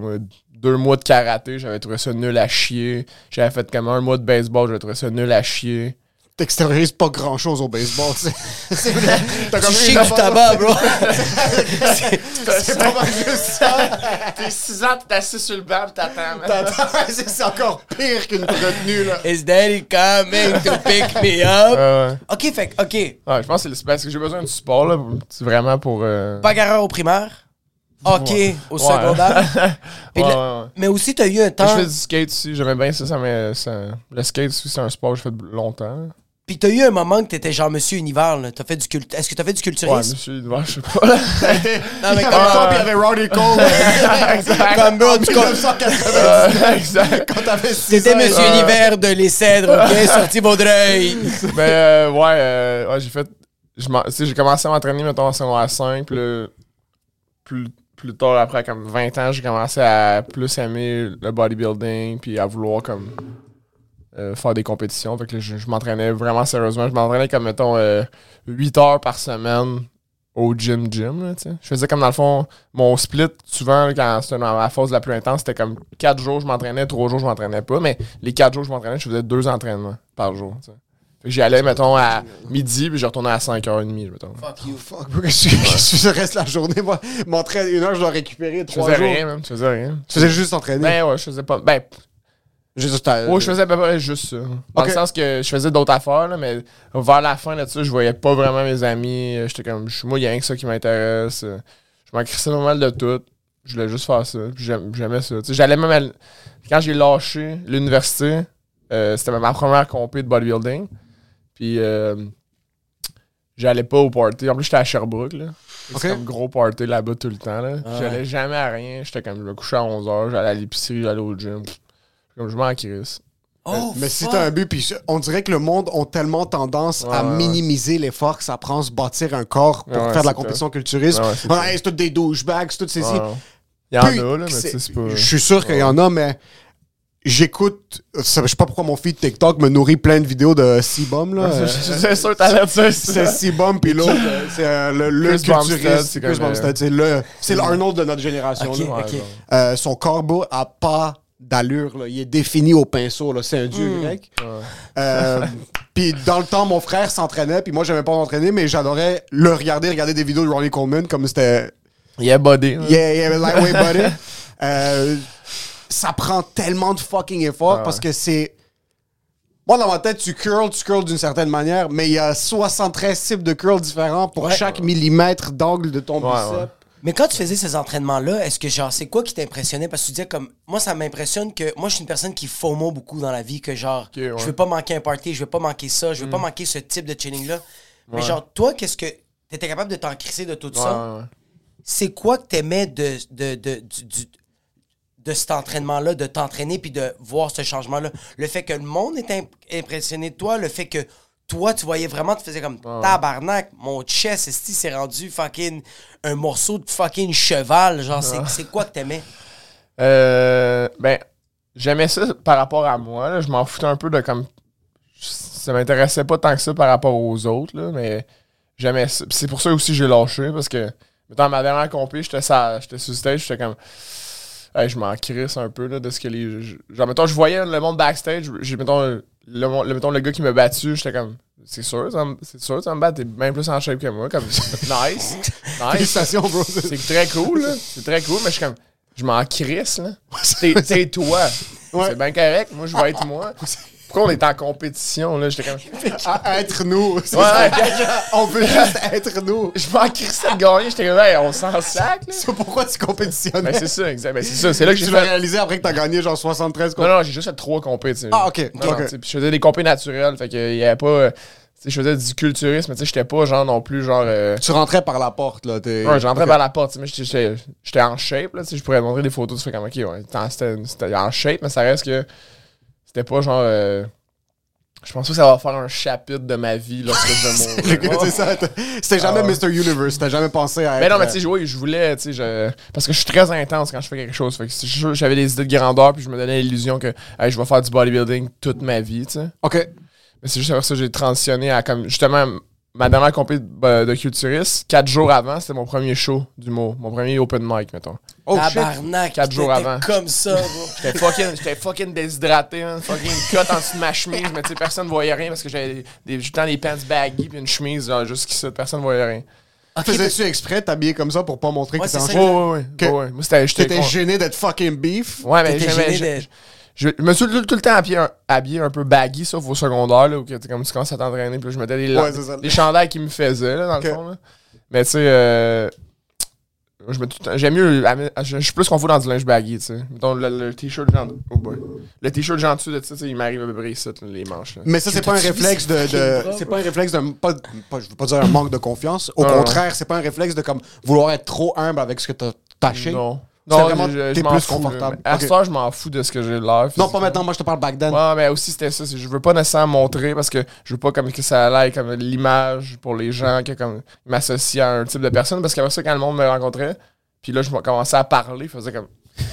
deux mois de karaté, j'avais trouvé ça nul à chier. J'avais fait comme un mois de baseball, j'avais trouvé ça nul à chier t'extériorises pas grand chose au baseball, tu sais. T'as comme tu du tabac, bro. c'est pas mal juste ça. T'es 6 ans, t'es assis sur le banc, t'attends. T'attends, c'est encore pire qu'une retenue, là. Is daddy coming to pick me up? Ok, fait ok. Ouais, je pense que c'est parce que j'ai besoin du sport, là. C'est vraiment pour. Euh... Bagarreur au primaire? Ok, au secondaire. mais aussi, t'as eu un temps. Je fais du skate aussi, j'aimais bien ça, ça, mais ça... le skate aussi, c'est un sport que je fais longtemps. Puis t'as eu un moment que t'étais genre Monsieur Univers, là. T'as fait du cult... Est-ce que t'as fait du culturisme? Ouais, Monsieur Univers, je sais pas. non, mais comme toi, puis il y avait Roddy Cole. exact. Comme bro, du 1999. exact. Quand t'avais 6 C'était Monsieur Univers de Les Cèdres, ok? Sorti Vaudreuil. Ben, euh, ouais, euh, ouais j'ai fait... J'ai commencé à m'entraîner, mettons, en 5, puis plus, plus tard, après comme 20 ans, j'ai commencé à plus aimer le bodybuilding, puis à vouloir comme euh, faire des compétitions. Fait que je, m'entraînais vraiment sérieusement. Je m'entraînais comme, mettons, 8 euh, heures par semaine au gym gym. je faisais comme dans le fond, mon split, souvent, quand c'était dans la phase la plus intense, c'était comme 4 jours je m'entraînais, 3 jours je m'entraînais pas. Mais les 4 jours je m'entraînais, je faisais 2 entraînements par jour. J'y allais, mettons, à midi, puis je retournais à 5h30, mettons. Fuck you. Fuck, Qu'est-ce que je faisais reste la journée? Moi, m'entraîner une heure, je dois récupérer 3 jours. Je faisais rien, même. Je faisais rien. Tu faisais juste entraîner? Ben ouais, je faisais pas. Ben, Juste ouais, je faisais à peu près juste ça. Dans le sens que je faisais d'autres affaires, là, mais vers la fin de ça, je voyais pas vraiment mes amis. J'étais comme, moi, il y a rien que ça qui m'intéresse. Je m'en crissais pas mal de tout. Je voulais juste faire ça. J'aimais ça. J'allais même Quand j'ai lâché l'université, euh, c'était ma première compé de bodybuilding. Puis euh, j'allais pas au party. En plus, j'étais à Sherbrooke. Là. C'était comme gros party là-bas tout le temps. Là. J'allais jamais à rien. J'étais comme, je me couchais à 11h, j'allais à l'épicerie, j'allais au gym. Comme je m'en crisse. Oh, mais si t'as un but, puis on dirait que le monde a tellement tendance à minimiser l'effort que ça prend se bâtir un corps pour faire de la compétition culturiste. c'est tout des douchebags, c'est tout ceci. Il y en a, là, mais c'est pas. Je suis sûr qu'il y en a, mais j'écoute, je sais pas pourquoi mon feed TikTok me nourrit plein de vidéos de C-Bomb, là. C'est sûr, t'as l'air de ça. C'est C-Bomb, puis l'autre, c'est euh, le, le culturiste. C'est Chris c'est le, c'est l'Arnold de notre génération. Euh, son corbeau a pas d'allure, là. Il est défini au pinceau, là. C'est un dieu hmm. grec. Euh, puis dans le temps, mon frère s'entraînait, puis moi, j'aimais pas m'entraîner, mais j'adorais le regarder, regarder des vidéos de Ronnie Coleman, comme c'était... Yeah, buddy. Yeah, yeah, lightweight buddy. euh, ça prend tellement de fucking effort ah parce que c'est. Moi, dans ma tête, tu curls, tu curls d'une certaine manière, mais il y a 73 types de curls différents pour chaque millimètre d'angle de ton bicep. Mais quand tu faisais ces entraînements-là, est-ce que genre, c'est quoi qui t'impressionnait? Parce que tu disais comme, moi, ça m'impressionne que, moi, je suis une personne qui FOMO beaucoup dans la vie, que genre, je veux pas manquer un party, je veux pas manquer ça, je veux pas mm. manquer ce type de training-là. Mais genre, toi, qu'est-ce que, t'étais capable de t'en crisser de tout ça? C'est quoi que t'aimais de, de, de, du, de cet entraînement-là, de t'entraîner puis de voir ce changement-là? Le fait que le monde est impressionné de toi, le fait que toi, tu voyais vraiment, tu faisais comme tabarnak, mon chest, c'est rendu fucking un morceau de fucking cheval. Genre, c'est quoi que t'aimais? Euh, ben, j'aimais ça par rapport à moi. Je m'en foutais un peu de comme. Ça m'intéressait pas tant que ça par rapport aux autres, là, mais j'aimais ça. C'est pour ça aussi que j'ai lâché parce que, dans ma dernière compé, j'étais sur stage, j'étais comme je m'en crisse un peu là, de ce que les. Genre, mettons, je voyais le monde backstage, j'ai, mettons, le, le, mettons, le gars qui m'a battu, j'étais comme. C'est sûr, c'est sûr, ça me bat, t'es bien plus en shape que moi. Comme, nice. nice. bro. C'est très cool, là. C'est très cool, mais je suis comme. Je m'en crisse, là. C'est toi. C'est bien correct. Moi, je vais être moi. Pourquoi on est en compétition, là? J'étais comme. À être nous. on veut juste être nous. Je m'en crissais de gagner. J'étais comme, on s'en sac, C'est pourquoi tu compétitionnais. Ben, c'est ça, exact. Ben, c'est ça. C'est là que j'ai. Tu l'as réalisé après que t'as gagné genre 73 compétitions. Non, non, j'ai juste fait trois compétitions. Ah, ok. je faisais des compétitions naturelles. Fait qu'il y avait pas. Euh, je faisais du culturisme, tu sais, j'étais pas genre non plus genre. Euh, tu rentrais par la porte, là. Ouais, je rentrais par la porte, mais j'étais en shape, là, tu sais, je pourrais te montrer des photos, tu fais comme, ok, ouais, c'était en shape, mais ça reste que c'était pas genre. Euh, je pense que ça va faire un chapitre de ma vie lorsque je vais mourir. C'était jamais Mr. Ah. Universe. T'as jamais pensé à. Mais non, mais tu sais, je voulais, tu sais, parce que je suis très intense quand je fais quelque chose. j'avais des idées de grandeur, puis je me donnais l'illusion que je vais faire du bodybuilding toute ma vie, tu sais. OK. Mais c'est juste après ça que j'ai transitionné à comme justement ma dernière compé de, culturiste, quatre jours avant, c'était mon premier show du mot. Mon premier open mic, mettons. Oh, Tabarnak, quatre jours avant. comme ça, J'étais fucking, fucking déshydraté, hein, fucking cut en dessous de ma chemise, mais tu sais, personne ne voyait rien parce que j'avais des, des, des pants baggy puis une chemise, genre, jusqu'ici, personne ne voyait rien. Faisais-tu exprès t'habiller comme ça pour pas montrer que t'étais en? Ouais, ouais, ouais. Moi, c'était. J'étais gêné d'être fucking beef? Ouais, mais j'aimais. Je me suis tout, le temps habillé un, habillé un peu baggy, sauf au secondaire, là, où comme tu commences à t'entraîner, puis je mettais des, des chandails qui me faisaient, là, dans le fond. Là. Mais tu sais, euh, j'aime mieux. Je suis plus qu'on fout dans du linge baggy, tu sais. le, t-shirt genre. Oh boy. Le t-shirt genre dessous de ça, il m'arrive à peu près ça, les manches. Là. Mais ça, c'est pas un réflexe de. c'est pas un réflexe de. Pas, je veux pas dire un manque de confiance. Au contraire, c'est pas un réflexe de comme vouloir être trop humble avec ce que t'as taché. Non. Non, t'es plus confortable. À ce je m'en fous de ce que j'ai l'air. Non, pas maintenant, moi je te parle back then. Ouais, mais aussi c'était ça. Je veux pas nécessairement montrer parce que je veux pas comme que ça aille comme l'image pour les gens qui comme m'associent à un type de personne. Parce qu'après ça, quand le monde me rencontrait, puis là, je commençais à parler, je faisais comme.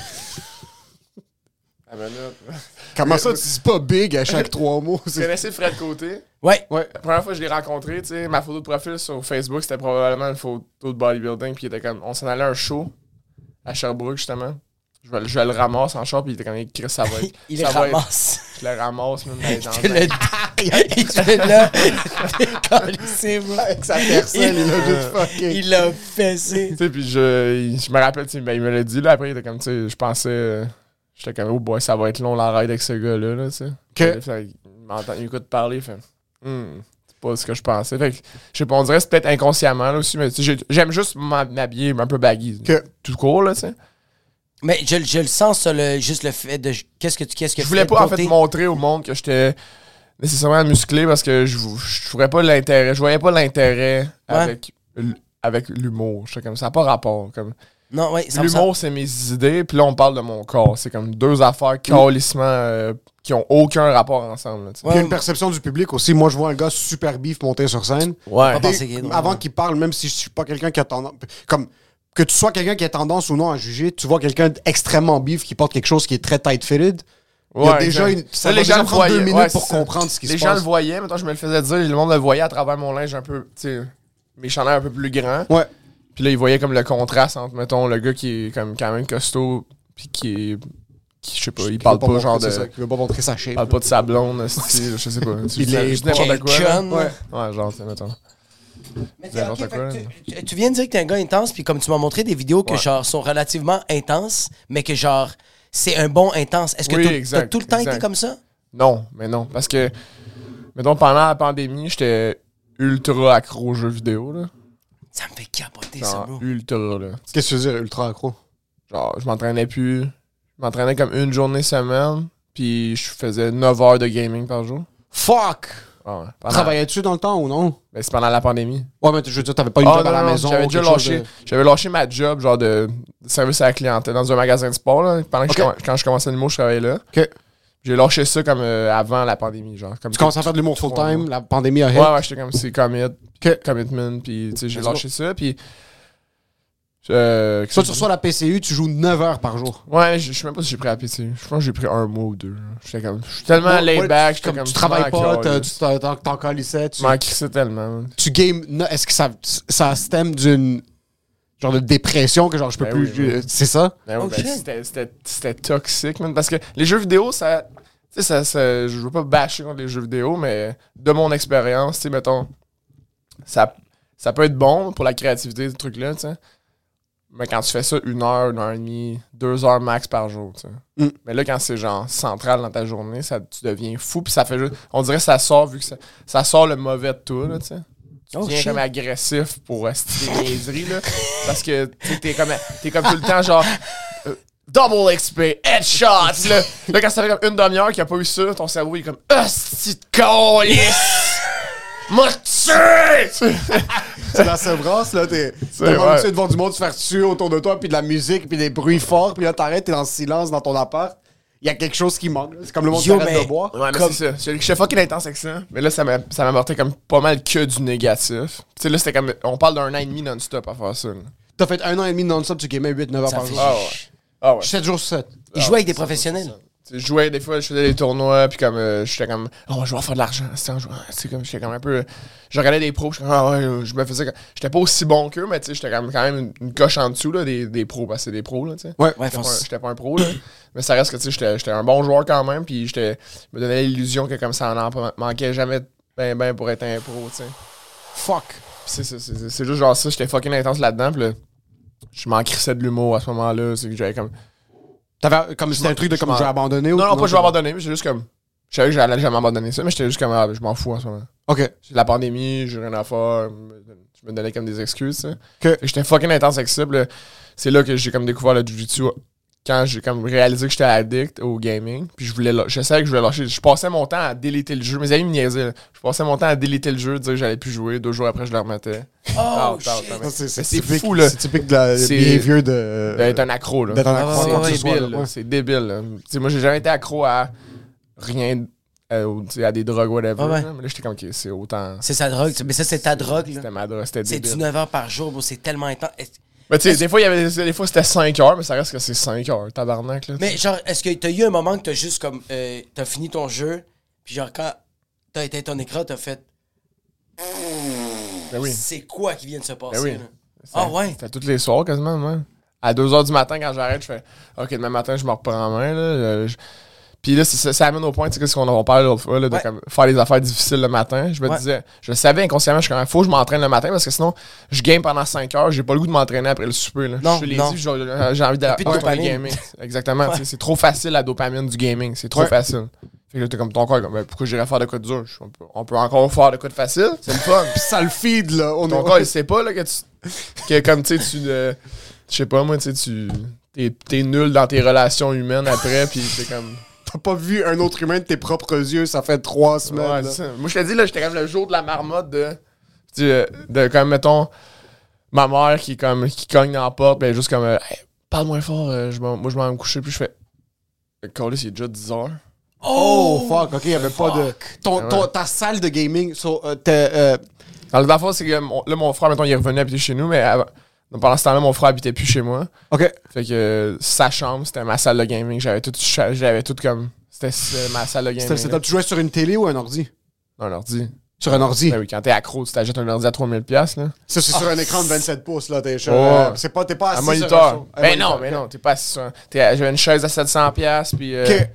Comment ça, tu dis pas big à chaque trois mots? Tu connaissais Fred Côté? Ouais. ouais. La première fois que je l'ai rencontré, tu sais, ma photo de profil sur Facebook, c'était probablement une photo de bodybuilding, puis il était comme. On s'en allait à un show à Sherbrooke, justement. Je vais, je le ramasse en shop, puis il était comme écrit ça va être. il le ramasse. je le ramasse, même dans les le Il fait là. c'est moi. Avec sa personne, il l'a juste fucké. Il l'a fessé. Tu sais, puis je, je me rappelle, tu sais, ben, il me l'a dit, là, après, il était comme, tu sais, je pensais. Euh, j'étais comme, oh boy, ça va être long la ride avec ce gars-là, là, tu sais. Okay. Il m'entend, il écoute parler, il fait, hmm, pas ce que je pensais. Fait que, je sais pas, on dirait c'est peut-être inconsciemment, là, aussi, mais j'aime juste m'habiller un peu baggy. Tout court, là, tu sais. Mais je, je, le sens, ça, le, juste le fait de. Qu'est-ce que tu. Qu'est-ce que je voulais pas, en fait, montrer au monde que j'étais nécessairement musclé parce que je, je, pas l'intérêt. Je voyais pas l'intérêt avec, avec l'humour. comme ça. n'a pas rapport. Comme, non, ouais, L'humour, c'est mes idées, puis là, on parle de mon corps. C'est comme deux affaires calissement euh, qui ont aucun rapport ensemble. Il y a une perception du public aussi. Moi, je vois un gars super bif monter sur scène. Ouais. avant qu'il parle, même si je suis pas quelqu'un qui a tendance. Comme que tu sois quelqu'un qui a tendance ou non à juger, tu vois quelqu'un d'extrêmement bif qui porte quelque chose qui est très tight-fitted. Il y a déjà une, ça les gens prendre deux minutes pour comprendre ce qui se passe. Les gens le voyaient, maintenant je me le faisais dire, le monde le voyait à travers mon linge un peu, tu sais, mes chandails un peu plus grands. Ouais. Puis là, ils voyaient comme le contraste entre, mettons, le gars qui est comme quand même costaud, puis qui est qui, je sais pas, il parle pas, genre de. Ça, qui veut pas montrer sa shape. Il parle pas de sa blonde, je sais pas. il est n'importe quoi. Ouais. ouais, genre, mettons. Mais tu, tu, viens de dire que t'es un gars intense, puis comme tu m'as montré des vidéos que genre sont relativement intenses, mais que genre c'est un bon intense. Est-ce que tu as tout le temps été comme ça? Non, mais non. Parce que, mettons, pendant la pandémie, j'étais ultra accro aux jeux vidéo. Là. Ça me fait capoter ça, bro. Ultra, là. Qu'est-ce que tu veux dire, ultra accro? Genre, je m'entraînais plus. Je m'entraînais comme une journée semaine, puis je faisais 9 heures de gaming par jour. Fuck! Travaillais-tu dans le temps ou non? Ben, c'est pendant la pandémie. Ouais, mais je veux dire, t'avais pas une ah, job à la maison. J'avais déjà lâché, j'avais lâché ma job, genre de service à la clientèle dans un magasin de sport. Là, pendant que je, quand je commençais l'humour, je travaillais là. J'ai lâché ça comme euh, avant la pandémie. Genre, comme tu commences à faire de l'humour full-time, la pandémie a hit? Ouais, ouais, j'étais comme c'est commit, commitment, puis tu sais, j'ai lâché ça. Puis euh, Toi, tu reçois la PCU, tu joues 9 heures par jour. Ouais, je, sais même pas si j'ai pris la PCU. Je pense que j'ai pris un mois ou deux. Comme, je suis tellement laid back. Comme, comme, tu travailles pas, t'en colissais. Tu m'en tellement. Tu games. Est-ce que ça, ça stem d'une genre de dépression que genre je peux ben plus. C'est ça? Ben oh, ben, c'était toxique, man. Parce que les jeux vidéo, ça. Tu sais, ça, je veux pas bâcher contre les jeux vidéo, mais de mon expérience, tu sais, mettons, ça, ça peut être bon pour la créativité, ce truc-là, tu sais. Mais quand tu fais ça une heure, une heure et demie, deux heures max par jour, tu sais. Mm. Mais là, quand c'est genre central dans ta journée, ça, tu deviens fou. Puis ça fait juste. On dirait que ça sort, vu que ça, ça sort le mauvais de toi, là, tu sais. Tu oh, deviens comme agressif pour rester des là. Parce que t'es comme, es comme tout le temps, genre. Euh, double XP, headshots, là. Là, quand ça fait comme une demi-heure qu'il n'y a pas eu ça, ton cerveau il est comme. Hostie de M'a tué! c'est la sevrance, là. T'es devant du monde se faire tuer autour de toi, puis de la musique, puis des bruits forts, puis là, t'arrêtes, t'es dans le silence dans ton appart. Il y a quelque chose qui manque. C'est comme le monde qui arrête de boire. Ouais, mais comme... c'est ça. Je suis fucking intense avec ça. Mais là, ça m'a apporté comme pas mal que du négatif. Tu sais, là, c'était comme. On parle d'un an et demi non-stop à faire ça. T'as fait un an et demi non-stop, tu gamais 8-9 heures par jour. Ah ouais. Ah ouais. 7 jours sur 7. Il jouait avec des professionnels. Je jouais des fois, je faisais des tournois, puis comme euh, j'étais comme, oh, je vais faire de l'argent. C'est comme, j'étais comme un peu. Je regardais des pros, je, ah, ouais, je me faisais. J'étais pas aussi bon qu'eux, mais tu sais, j'étais quand même une, coche en dessous là, des, des pros, parce que c'est des pros, là, tu sais. Ouais, ouais, J'étais pas, un pro, là. mais ça reste que, tu sais, j'étais un bon joueur quand même, puis je me donnais l'illusion que comme ça, en manquait jamais ben, ben pour être un pro, tu sais. Fuck. C'est juste genre ça, j'étais fucking intense là-dedans, puis là, je m'en crissais de l'humour à ce moment-là, c'est que j'avais comme T'avais comme c'était un truc de comme je vais abandonner ou Non, non, pas je vais abandonner, mais c'est juste comme. Je savais que j'allais jamais abandonner ça, mais j'étais juste comme, ah, je m'en fous en ce moment. Ok. C'est la pandémie, j'ai rien à faire. Je me donnais comme des excuses, tu sais. J'étais fucking intense avec ça. C'est là que j'ai comme découvert le Jiu-Jitsu quand j'ai comme réalisé que j'étais addict au gaming, puis je voulais je savais que je voulais lâcher. Je passais mon temps à déliter le jeu. Mes amis me niaisaient. Je passais mon temps à déliter le jeu, dire que j'allais plus jouer. Deux jours après, je le remettais. Oh, c'est fou, là. C'est typique de la behavior de. D'être un accro, là. D'être un accro. c'est débile, C'est débile, Moi, j'ai jamais été accro à rien. Euh, à des drogues, whatever. mais là, j'étais comme, ok, c'est autant. C'est sa drogue. Mais ça, c'est ta drogue. C'était ma drogue. C'était C'est 19 heures par jour, c'est tellement intense. Mais tu sais, des fois, il y avait des fois c'était 5 heures, mais ça reste que c'est 5 heures, tabarnak. Là, mais genre, est-ce que t'as eu un moment que t'as juste comme. Euh, t'as fini ton jeu, puis genre, quand t'as été ton écran, t'as fait. Ben oui. C'est quoi qui vient de se passer? Ben oui. Ah ouais? C'était toutes les soirs quasiment, moi. À 2 heures du matin, quand j'arrête, je fais OK, demain matin, je me reprends en main. Là, puis là, ça, ça, amène au point, tu sais, ce qu'on a parlé l'autre fois, là, de faire des affaires difficiles le matin. Je me disais, je savais inconsciemment, je suis il faut que je m'entraîne le matin parce que sinon, je game pendant 5 heures, j'ai pas le goût de m'entraîner après le souper. Là. Non, je l'ai dit, j'ai envie de gaming. Exactement, c'est trop facile la dopamine du gaming, c'est trop facile. Fait que là, t'es comme ton corps, comme, ben, pourquoi j'irais faire de quoi de dur? On peut, encore faire de quoi de facile, c'est le fun. Puis ça le feed, là. On ton corps, il sait pas, là, que tu. que comme, tu sais, tu. je sais pas, moi, tu sais, tu. T'es nul dans tes relations humaines après, puis t'es comme t'as pas vu un autre humain de tes propres yeux, ça fait trois semaines. Moi, je te dis, là, j'étais comme le jour de la marmotte de. De, de comme, mettons, ma mère qui, comme, qui cogne dans la porte, ben juste comme, parle moins fort, euh, je moi, je m'en vais me coucher, puis je fais. Callis, c'est déjà 10 heures. Oh, fuck, ok, il y avait pas de. Ton, ton, ta salle de gaming, so, euh, euh... Alors, la fois, c'est que là, mon frère, mettons, il est revenu habiter chez nous, mais pendant ce temps-là, mon frère habitait plus chez moi. OK. Fait que sa chambre, c'était ma salle de gaming. J'avais tout, j'avais tout comme. C'était ma salle de gaming. C'était. Tu jouais sur une télé ou un ordi? Un ordi. Sur un ordi? Ben oui, quand t'es accro, tu t'achètes un ordi à 3000$, là. Ça, c'est sur un écran de 27 pouces, là. T'es Oh. C'est pas, t'es pas assis Un sur moniteur. un Ben non, moniteur. mais non, t'es pas assis sur un... t'es- J'avais une chaise à 700$, puis euh, Ok.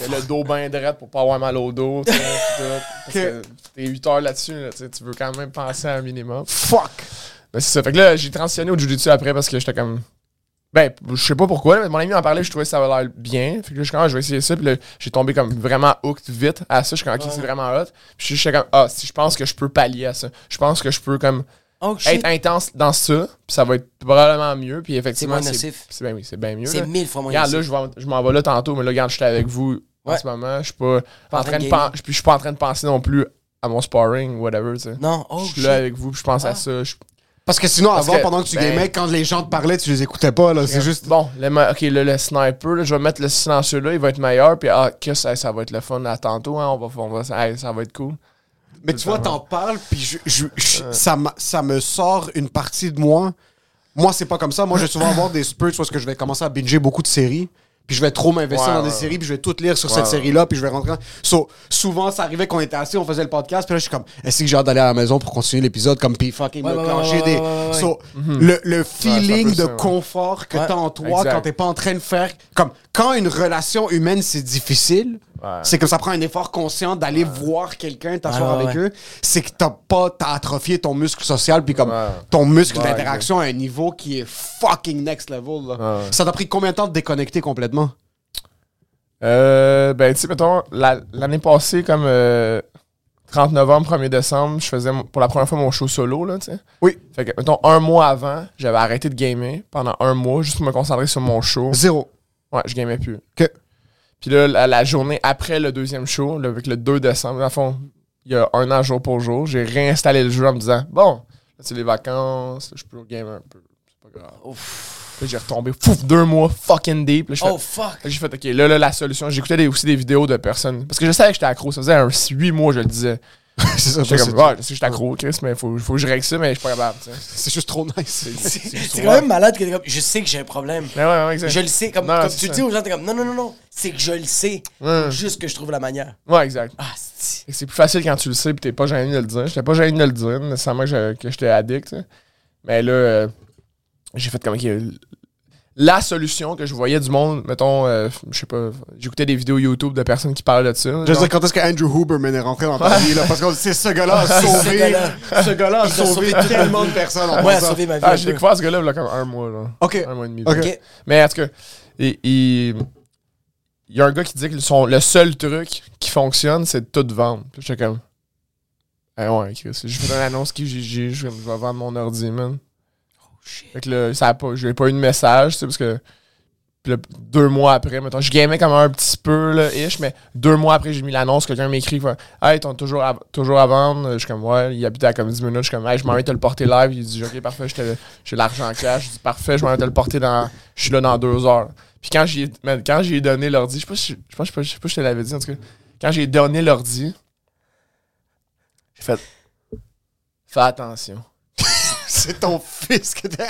t'as le dos bien droit pour pas avoir mal au dos, T'es 8 heures là-dessus, là, tu veux quand même penser à un minimum. Fuck! Ben, c'est ça. Fait que là, j'ai transitionné au Jiu-Jitsu après parce que j'étais comme. Ben, je sais pas pourquoi, mais mon ami en parlait, je trouvais que ça avait l'air bien. Fait que là, je suis comme, ah, je vais essayer ça. Puis là, j'ai tombé comme vraiment hooked vite à ça. Je suis comme, ok, c'est vraiment hot. Puis j'étais comme, ah, si je pense que je peux pallier à ça. Je pense que je peux comme Oh être intense dans ça. Puis ça va être probablement mieux. Puis effectivement, c'est. nocif. c'est- oui, c'est bien mieux. C'est mille fois moins Regarde, là, nocif. je, m'en vais là tantôt, mais là, regarde, j'étais avec vous en Ouais. ce moment. Je suis pas, Pas en train de pen- puis je suis pas en train de penser non plus à mon sparring, whatever, tu sais. Non, oh je suis là avec vous, puis je pense Ah. à ça. je- Parce que sinon, Parce avant, que- pendant que tu ben- gamais, quand les gens te parlaient, tu les écoutais pas, là. C'est juste. Bon, le, ok, le, le sniper, là, je vais mettre le silencieux là, il va être meilleur, puis ah, que ça, ça va être le fun à tantôt, hein, on va, on va, hey, ça va être cool. Mais tu vois, t'en parles, puis je, je- je- ça, ça me sort une partie de moi. Moi, c'est pas comme ça. Moi, je vais souvent avoir des spurts parce que je vais commencer à binger beaucoup de séries. Puis je vais trop m'investir Ouais, dans des ouais. séries, puis je vais tout lire sur Ouais, cette série-là, puis je vais rentrer. So, souvent, ça arrivait qu'on était assis, on faisait le podcast, puis là, je suis comme, est-ce que j'ai hâte d'aller à la maison pour continuer l'épisode, comme, puis fucking me clencher des. So, le, le feeling de ça, confort que t'as en toi Exact. quand t'es pas en train de faire. Comme, quand une relation humaine, c'est difficile, Ouais. c'est que ça prend un effort conscient d'aller voir quelqu'un, t'asseoir avec eux. C'est que t'as pas, t'as atrophié ton muscle social, puis comme ton muscle d'interaction à un niveau qui est fucking next level. là. Ça t'a pris combien de temps de déconnecter complètement? Euh, ben, tu sais, mettons, la- l'année passée, comme euh, 30 novembre, 1er décembre, je faisais pour la première fois mon show solo, là, tu sais. Oui. Fait que, mettons, un mois avant, j'avais arrêté de gamer pendant un mois, juste pour me concentrer sur mon show. Zéro. Ouais, je gamais plus. Ok. Puis là, la, la journée après le deuxième show, là, avec le 2 décembre, le fond, il y a un an jour pour jour, j'ai réinstallé le jeu en me disant Bon, là, c'est les vacances, je peux gamer un peu. C'est pas grave. Puis là, j'ai retombé, fouf, deux mois fucking deep. Là, Oh fuck. Là, J'ai fait, OK, là, là, la solution. J'écoutais aussi des vidéos de personnes. Parce que je savais que j'étais accro. Ça faisait un 8 mois, je le disais. c'est ça. J'étais comme, ouais, je j'étais accro, Chris, mais faut, faut que je règle ça, mais je suis pas capable. C'est juste trop nice. C'est quand même malade que t'es comme, je sais que j'ai un problème. Mais ouais, ouais, exact. Je le sais, comme, Non, comme tu ça. dis aux gens, t'es comme, non, non, non, non, c'est que je le sais. Juste que je trouve la manière. Ouais, exact. Ah, c'est. Plus facile quand tu le sais pis t'es pas gêné de le dire. J'étais pas gêné de le dire, nécessairement que j'étais addict. Mais là, euh, j'ai fait comme la solution que je voyais du monde, mettons, euh, je sais pas, j'écoutais des vidéos YouTube de personnes qui parlaient de ça. Je dire, quand est-ce que Andrew Huberman est rentré dans ta vie, là? Parce que c'est ce gars-là a Ce sauvé. gars-là. Ce gars-là a sauvé tellement de personnes en Moi, a sauvé ma vie. Ah, j'ai découvert ce gars-là il y a comme un mois. Là. Ok. Un mois et demi. Ok. Ok. Mais en tout cas, il, y a un gars qui dit que son, le seul truc qui fonctionne, c'est de tout vendre. J'étais comme. Ah ouais, Chris. J'ai fait une annonce qui je vais vendre mon ordi, man. Shit. Fait que là, pas, j'ai pas eu de message, tu sais, parce que. Deux mois après, mettons, je gamais comme un petit peu, là, ish, mais deux mois après, j'ai mis l'annonce, quelqu'un m'écrit, Hey, t'as toujours à, toujours à vendre. Je suis comme, ouais, il habitait à comme 10 minutes. Je suis comme, hey, je m'en vais te le porter live. Il dit, ok, parfait, j'ai l'argent en cash. Je dis, parfait, je m'en vais te le porter dans. Je suis là dans deux heures. Puis quand j'ai quand j'ai donné l'ordi, je sais pas si je je sais pas, je te l'avais dit, en tout cas. Quand j'ai donné l'ordi, j'ai fait, fais attention. C'est ton fils que t'es.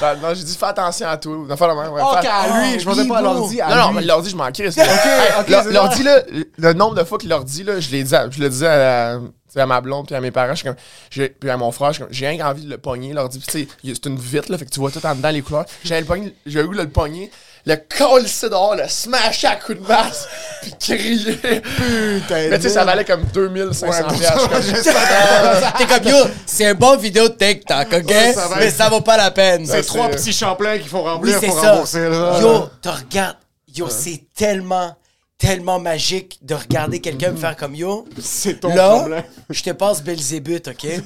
Non, j'ai dit, fais attention à toi. Non, fais la même, ouais, à lui, Oh, je pensais pas à l'ordi. Non, non, mais l'ordi, je m'en crisse. ok, ok, L'or- c'est L'ordi, là, le nombre de fois qu'il l'ordi, là, je l'ai dit, à- je le disais à, la- ma blonde puis à mes parents, je suis comme, j'ai- puis à mon frère, je suis comme, j'ai rien envie de le pogner, l'ordi. Puis, tu sais, c'est une vitre, là, fait que tu vois tout en dedans les couleurs. J'ai le pogner, j'ai eu le pogner, le coller dehors, le smasher à coups de masse, puis crier. Putain. Mais tu sais, ça valait comme 2500 Ouais, piastres. T'es comme, yo, c'est un bon vidéo de TikTok, ok? Ouais, ça mais être- ça vaut pas la peine. C'est trois petits champlains qu'il faut Oui, remplir c'est pour ça. rembourser. là. Yo, tu regardes. Yo, c'est tellement, tellement magique de regarder quelqu'un me faire comme yo. C'est ton Là, problème. je te passe Belzébuth, OK? Ouais,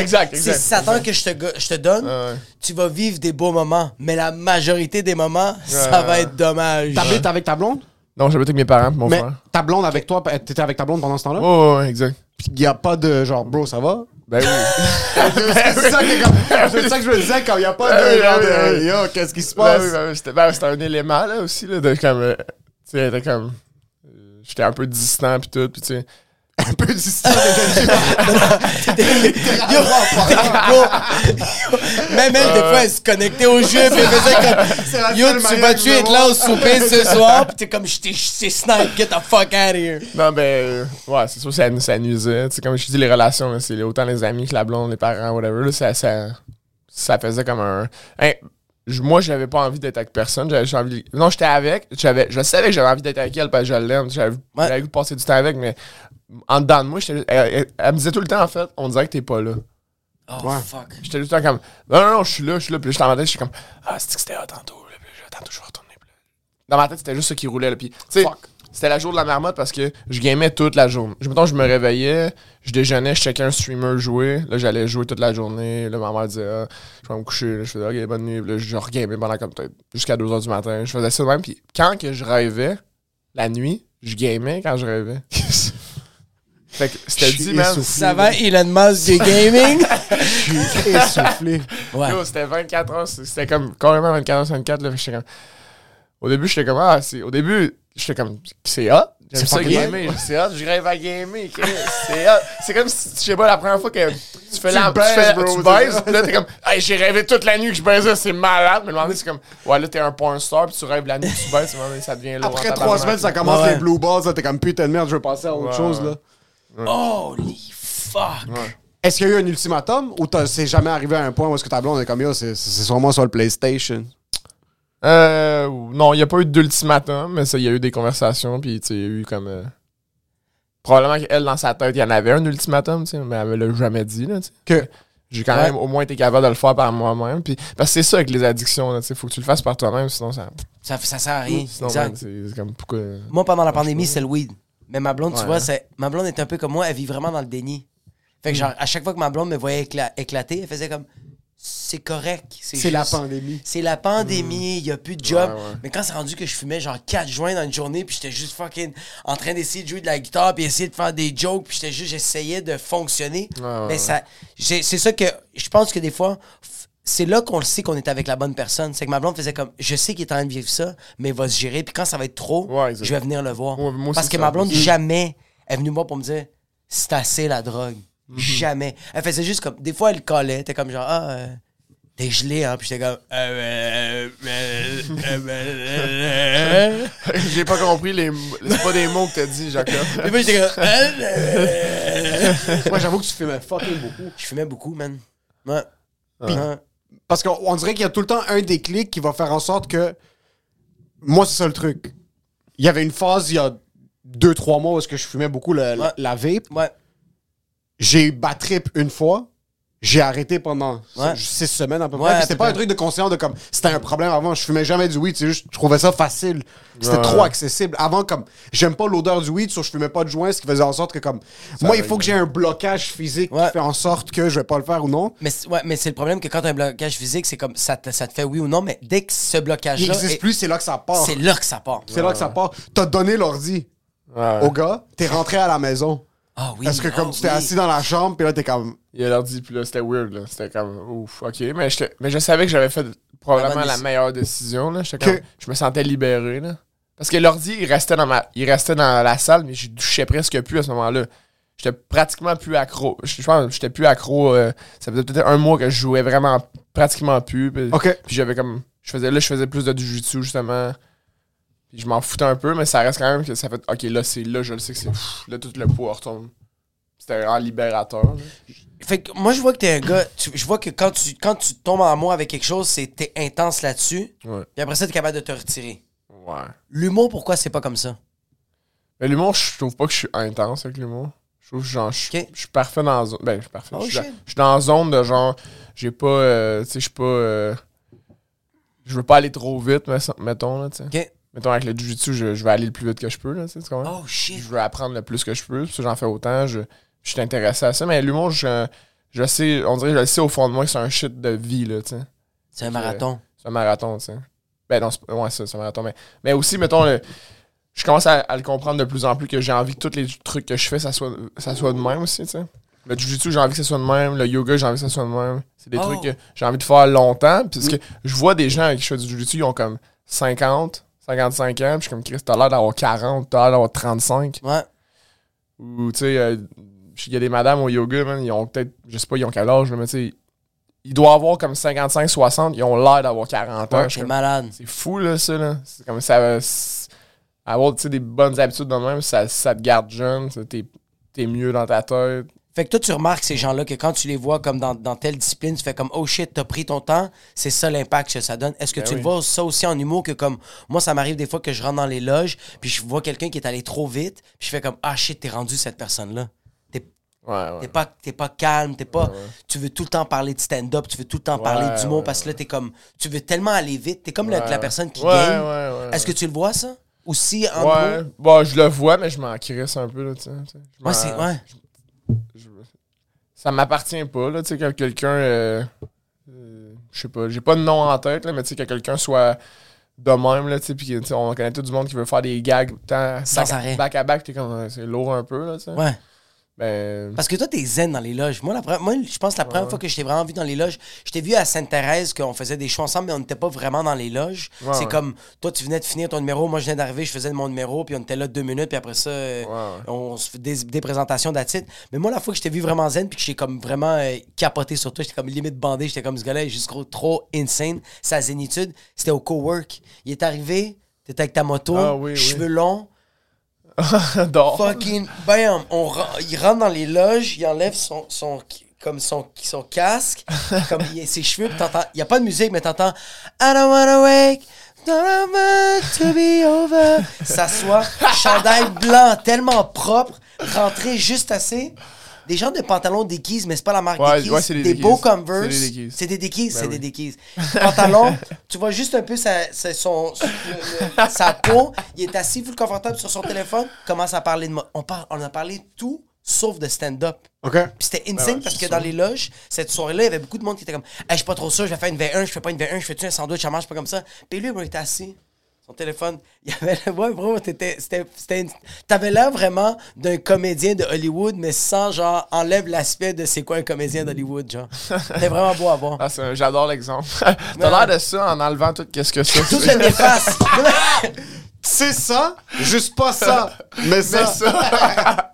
exact, C'est exact. Satan que je te, je te donne. Ouais. Tu vas vivre des beaux moments, mais la majorité des moments, ça va être dommage. T'habites avec ta blonde? Non, j'habite avec mes parents mon Mais frère. ta blonde avec toi, t'étais avec ta blonde pendant ce temps-là? Ouais, ouais, exact. Puis y a pas de genre, bro, ça va? Ben oui. c'est ça, que- c'est ça que je me disais quand y a pas Ben de oui, genre ben de ben yo, qu'est-ce qui se Ben passe? oui, ben oui, c'était ben, c'était un élément là aussi là, de comme tu sais comme j'étais un peu distant puis tout puis tu sais un peu d'histoire Même elle, des fois, elle se connectait au jeu, puis elle faisait comme Yo, tu vas-tu être là au souper ce soir? Puis t'es comme, je t'ai snipe, get the fuck out of here. Non, ben, ouais, c'est sûr, ça, ça nuisait. sais comme je dis, les relations, c'est autant les amis que la blonde, les parents, whatever. ça, ça, ça faisait comme un. Moi, j'avais pas envie d'être avec personne. J'avais envie. Non, j'étais avec. J'avais, je savais que j'avais envie d'être avec elle parce que je l'aime. J'avais ouais. envie de passer du temps avec, mais en dedans de moi, elle, elle, elle, me disait tout le temps, en fait, on dirait que t'es pas là. Oh, fuck. J'étais tout le temps comme, non, non, non, je suis là, je suis là. Puis j'étais en tête, je suis comme, ah, c'est que c'était là tantôt. Là, puis tantôt, je vais retourner. Dans ma tête, c'était juste ça qui roulait. Là, puis, tu sais, c'était la jour de la marmotte parce que je gamais toute la journée. Je, mettons, je me réveillais, je déjeunais, je checkais un streamer jouer. Là, j'allais jouer toute la journée. Là, ma mère disait, ah, je vais me coucher. Là, je faisais, ok, bonne nuit. Là, je regamais pendant comme peut-être jusqu'à 2h du matin. Je faisais ça de même. Puis quand que je rêvais, la nuit, je gamais quand je rêvais. Fait que c'était dit, man. Ça va, Elon Musk du gaming? Je suis essoufflé. Ouais. c'était 24 heures, c'était comme carrément 24 heures 24. Là, comme. Au début, j'étais comme, ah, c'est. Au début, j'étais comme, c'est hot. J'aime ça gamer. C'est hot, je rêve à gamer. C'est hot. C'est comme si, je sais pas, la première fois que tu fais la. Tu, fais, tu baises, là, t'es comme, hey, j'ai rêvé toute la nuit que je baisais, c'est malade. Mais le moment c'est comme, ouais, là, t'es un porn star, puis tu rêves la nuit que tu baises, ça devient lourd. Après trois semaines, ça commence les blue balls, t'es comme, putain de merde, je veux passer à autre chose, là. Holy fuck! Est-ce qu'il y a eu un ultimatum ou c'est jamais arrivé à un point où est-ce que ta blonde est comme yo, c'est sûrement sur le PlayStation? Euh, non, il n'y a pas eu d'ultimatum, mais il y a eu des conversations, puis il y a eu comme. Euh, probablement qu'elle, dans sa tête, il y en avait un ultimatum, mais elle ne l'a jamais dit. Là, que j'ai quand même au moins été capable de le faire par moi-même. Puis, parce que c'est ça avec les addictions, il faut que tu le fasses par toi-même, sinon ça. Ça, ça sert à rien. Sinon, c'est comme pourquoi. Moi, pendant la pandémie, c'est le weed. Mais ma blonde, tu vois, c'est ma blonde est un peu comme moi, elle vit vraiment dans le déni. Fait que genre, à chaque fois que ma blonde me voyait éclater, elle faisait comme c'est correct. C'est la pandémie. C'est la pandémie, il n'y a plus de job. Mais quand c'est rendu que je fumais genre 4 joints dans une journée, puis j'étais juste fucking en train d'essayer de jouer de la guitare, puis essayer de faire des jokes, puis j'étais juste, j'essayais de fonctionner. mais ça, c'est ça que je pense que des fois, c'est là qu'on le sait qu'on est avec la bonne personne. C'est que ma blonde faisait comme, je sais qu'il est en train de vivre ça, mais il va se gérer. Puis quand ça va être trop, je vais venir le voir. Parce que ma blonde, jamais est venue me voir pour me dire, c'est assez la drogue. Mhm. Jamais. Elle faisait juste comme, des fois, elle collait. T'es comme genre, ah, euh, t'es gelé, hein. Puis j'étais comme, J'ai pas compris les. C'est pas des mots que t'as dit, Jacob. Et puis j'étais comme, Moi, j'avoue que tu fumais fucking beaucoup. Je fumais beaucoup, man. Ouais. Parce qu'on dirait qu'il y a tout le temps un déclic qui va faire en sorte que. Moi, c'est ça le truc. Il y avait une phase il y a deux, trois mois où est-ce que je fumais beaucoup la vape. Ouais. J'ai eu trip une fois j'ai arrêté pendant six semaines à peu près. c'était pas un truc de conscience de comme c'était un problème avant. Je fumais jamais du weed, juste je trouvais ça facile. C'était trop accessible. Avant comme j'aime pas l'odeur du weed, so je fumais pas de joint, ce qui faisait en sorte que comme moi il faut que j'ai un blocage physique qui fait en sorte que je vais pas le faire ou non. Mais ouais, mais c'est le problème que quand t'as un blocage physique, c'est comme ça te, ça te fait oui ou non, mais dès que ce blocage là il existe plus, c'est là que ça part. C'est là que ça part. C'est là que ça part. T'as donné l'ordi au gars, t'es rentré à la maison. Ah oui. Parce que comme tu t'es assis dans la chambre, puis là, t'es comme. Il a l'ordi, puis là, c'était weird, là. C'était comme, ouf, ok. Mais, mais je savais que j'avais fait probablement la, meilleure décision, là. Comme, je me sentais libéré, là. Parce que l'ordi, il restait dans ma, il restait dans la salle, mais je touchais presque plus à ce moment-là. J'étais pratiquement plus accro. Je pense que j'étais plus accro. Euh, ça faisait peut-être un mois que je jouais vraiment pratiquement plus. Puis j'avais comme. Je faisais, là, je faisais plus de jujitsu, justement je m'en foutais un peu, mais ça reste quand même que ça fait. Ok, là, c'est là, je le sais que c'est. Là, tout le poids retombe. C'était vraiment libérateur. Fait que moi, je vois que t'es un gars. je vois que quand tu, quand tu tombes en amour avec quelque chose, c'est t'es intense là-dessus. Ouais. Et après ça, t'es capable de te retirer. Ouais. L'humour, pourquoi c'est pas comme ça? Mais l'humour, je trouve pas que je suis intense avec l'humour. Je trouve que genre, je, suis parfait dans la zone. Ben, je suis parfait. Oh, je, suis dans, la zone de genre, j'ai pas. Euh, tu sais, je suis pas. Euh, je veux pas aller trop vite, mettons, là, tu sais mettons, avec le jiu-jitsu, je, vais aller le plus vite que je peux. Là, tu sais, oh shit! Je veux apprendre le plus que je peux. Puis j'en fais autant. Je, je suis intéressé à ça. Mais l'humour, je, je sais, on dirait, je le sais au fond de moi que c'est un shit de vie. Là, tu sais. C'est un marathon. C'est un marathon, tu sais. Ben non, c'est, ouais, c'est un marathon. Mais, mais aussi, mettons, je commence à, le comprendre de plus en plus que j'ai envie que tous les trucs que je fais, ça soit, ça soit de même aussi, tu sais. Le jiu-jitsu, j'ai envie que ça soit de même. Le yoga, j'ai envie que ça soit de même. C'est des trucs oh. que j'ai envie de faire longtemps. Puisque que je vois des gens avec qui je fais du jiu-jitsu, ils ont comme 50, 55 ans, puis je suis comme Chris, t'as l'air d'avoir 40, t'as l'air d'avoir 35. Ouais. Ou, tu sais, euh, il y a des madames au yoga, man, ils ont peut-être, je sais pas, ils ont quel âge, mais tu sais, ils doivent avoir comme 55, 60, ils ont l'air d'avoir 40 ans. C'est malade. C'est fou, là, ça, là. C'est comme ça. Avoir, tu sais, des bonnes habitudes dans le même, ça, ça te garde jeune, t'es es mieux dans ta tête. Fait que toi, tu remarques ces gens-là que quand tu les vois comme dans, telle discipline, tu fais comme oh shit, t'as pris ton temps, c'est ça l'impact que ça donne. Est-ce que ben tu le vois ça aussi en humour que comme moi, ça m'arrive des fois que je rentre dans les loges, puis je vois quelqu'un qui est allé trop vite, puis je fais comme ah shit, t'es rendu cette personne-là. T'es ouais, pas, pas calme, t'es pas. Tu veux tout le temps parler de stand-up, tu veux tout le temps parler d'humour parce que là, t'es comme. Tu veux tellement aller vite, t'es comme la, personne qui gagne. Est-ce que tu le vois ça? Aussi en Ouais, bon, je le vois, mais je m'en crisse un peu, là, tu sais. Ouais, c'est. Ouais ça m'appartient pas, là, tu sais, que quelqu'un. Euh, euh, je sais pas, j'ai pas de nom en tête, là, mais tu sais, que quelqu'un soit de même, là, tu sais, puis on connaît tout du monde qui veut faire des gags tant back, à back, t'es comme, c'est lourd un peu, là, tu sais. Ouais. Ben... Parce que toi, t'es zen dans les loges. Moi, la, moi je pense que la première fois que je t'ai vraiment vu dans les loges, je t'ai vu à Sainte-Thérèse qu'on faisait des shows ensemble, mais on n'était pas vraiment dans les loges. c'est comme, toi, tu venais de finir ton numéro, moi, je venais d'arriver, je faisais mon numéro, puis on était là deux minutes, puis après ça, on se fait des, présentations d'attitude. Mais moi, la fois que je t'ai vu vraiment zen, puis que j'ai comme vraiment euh, capoté sur toi, j'étais comme limite bandé, j'étais comme ce gars-là, juste trop insane. Sa zénitude, c'était au co-work. Il est arrivé, t'étais avec ta moto, ah cheveux longs Fucking bam! On, il rentre dans les loges, il enlève son, son, comme son, son casque, comme il ses cheveux, t'entends. Il n'y a pas de musique, mais t'entends I don't wanna wake, don't want to be over. S'assoit, chandail blanc, tellement propre, rentré juste assez des gens de pantalons déguisent, mais c'est pas la marque ouais, Ouais, des, des beaux Converse. C'est des déguises. C'est des déguises. Ben Pantalon, tu vois juste un peu sa, son, sa peau. Il est assis, full confortable sur son téléphone, commence à parler de moi. On, on a parlé tout sauf de stand-up. Puis c'était insane parce que dans les loges, cette soirée-là, il y avait beaucoup de monde qui était comme hey, je suis pas trop sûr, je vais faire une V1, je fais pas une V1, je fais-tu un sandwich, je mange pas comme ça. Puis lui, il était assis son téléphone. Il y avait. Ouais, bro, t'avais l'air vraiment d'un comédien de Hollywood, mais sans, genre, enlève l'aspect de c'est quoi un comédien d'Hollywood, genre. C'était vraiment beau à voir. Ah, j'adore l'exemple. T'as l'air de ça en enlevant tout qu'est-ce que c'est. Tout le néfaste. c'est ça, juste pas ça. Mais ça. Mais ça.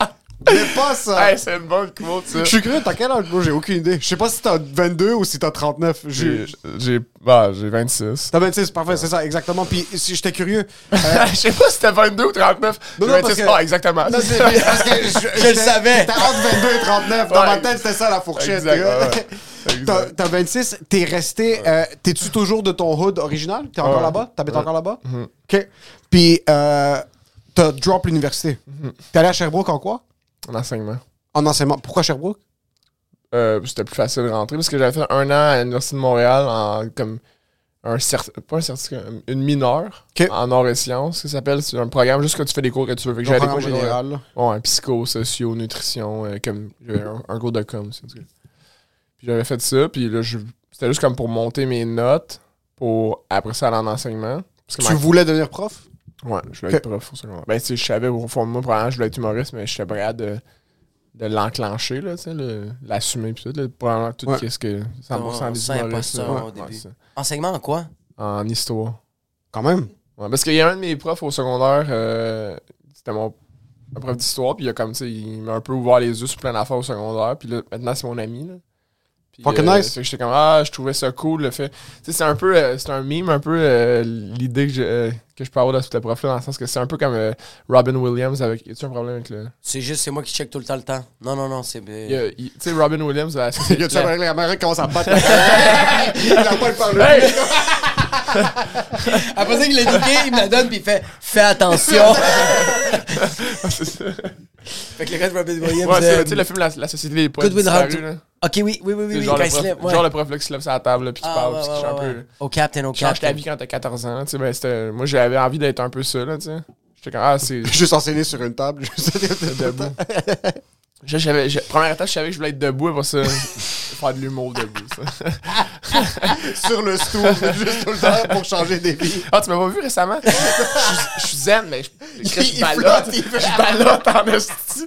Mais pas ça. Hey, c'est une bonne quote, ça. Je suis curieux, t'as quel âge, J'ai aucune idée. Je sais pas si t'as 22 ou si t'as 39. J'ai. J'ai bah, j'ai 26. T'as 26, parfait, c'est ça, exactement. Puis si j'étais curieux. Euh, je sais pas si t'as 22 ou 39. Non, non, 26, pas, exactement. Non, c'est parce que je, le savais. T'as entre 22 et 39. Dans ma tête, c'était ça la fourchette. T'as 26, t'es resté. Euh, T'es-tu toujours de ton hood original? T'es encore là-bas? T'habites encore là-bas? Mm-hmm. OK. Puis, euh, t'as drop l'université. Mm-hmm. T'es allé à Sherbrooke en quoi? En enseignement. En enseignement. Pourquoi Sherbrooke? Euh, c'était plus facile de rentrer parce que j'avais fait un an à l'Université de Montréal en comme un pas un certificat, une mineure en arts et sciences, ça s'appelle. C'est un programme juste que tu fais des cours que tu veux. Fait que j'avais des cours général. Ouais, psycho, socio, nutrition, euh, comme j'avais un, cours de com. Puis j'avais fait ça, puis là, c'était juste comme pour monter mes notes pour après ça aller en enseignement. tu voulais devenir prof? Ouais, je voulais être prof au secondaire. Ben, tu sais, je savais au fond de moi, probablement, je voulais être humoriste, mais j'étais prêt de, de l'enclencher, là, tu sais, l'assumer, puis tout, là, probablement tout ce que 100% des humoristes. au début. Enseignement en quoi? En histoire. Quand même? Ouais, parce qu'il y a un de mes profs au secondaire, euh, c'était mon prof d'histoire, puis il a comme, tu sais, il m'a un peu ouvert les yeux sur plein d'affaires au secondaire, puis là, maintenant, c'est mon ami, là. Fucking euh, nice. j'étais comme, ah, je trouvais ça cool, le fait. Tu sais, c'est un peu, euh, c'est un meme, un peu euh, l'idée que, je, que je peux avoir de ce prof-là, dans le sens que c'est un peu comme Robin Williams avec. Y a-tu un problème avec le. C'est juste, c'est moi qui check tout le temps le temps. Non, non, non, c'est. Tu sais, Robin Williams. y a-tu un problème avec la caméra qui commence à battre Il a pas le parler. Après ça, il l'a niqué, il me la donne, puis il fait Fais attention. c'est ça. Fait que le reste, Robin Williams. Ouais, c'est, tu sais, le film La, la Société des Poètes. Ok, oui, oui, oui, oui. Genre, le prof, genre le prof là, qui se lève sur la table, puis qui ah, parle, puis qui un peu. Au captain, au captain. Change ta vie quand t'as 14 ans, tu sais, ben, c'était. Moi, j'avais envie d'être un peu ça, là, tu sais. J'étais comme, ah, c'est. Juste enseigner sur une table, juste debout. J'avais, première étape, je savais que je voulais être debout pour ça. faire de l'humour debout, ça. Sur le stool, juste tout le temps pour changer des vies. Ah, tu m'as pas vu récemment? Je suis zen, mais je, je, balote. Je balote en esti.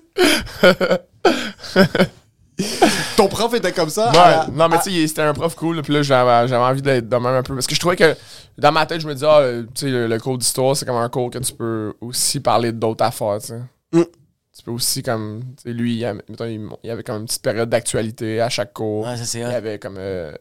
Ton prof était comme ça? Ouais, non, mais tu sais, c'était un prof cool, puis là, j'avais envie d'être de même un peu. Parce que je trouvais que dans ma tête, je me disais, ah, tu sais, le, cours d'histoire, c'est comme un cours que tu peux aussi parler d'autres affaires, tu sais. Mm tu peux aussi comme. Lui, il, y avait comme une petite période d'actualité à chaque cours. Ouais, ça, il avait comme. Euh,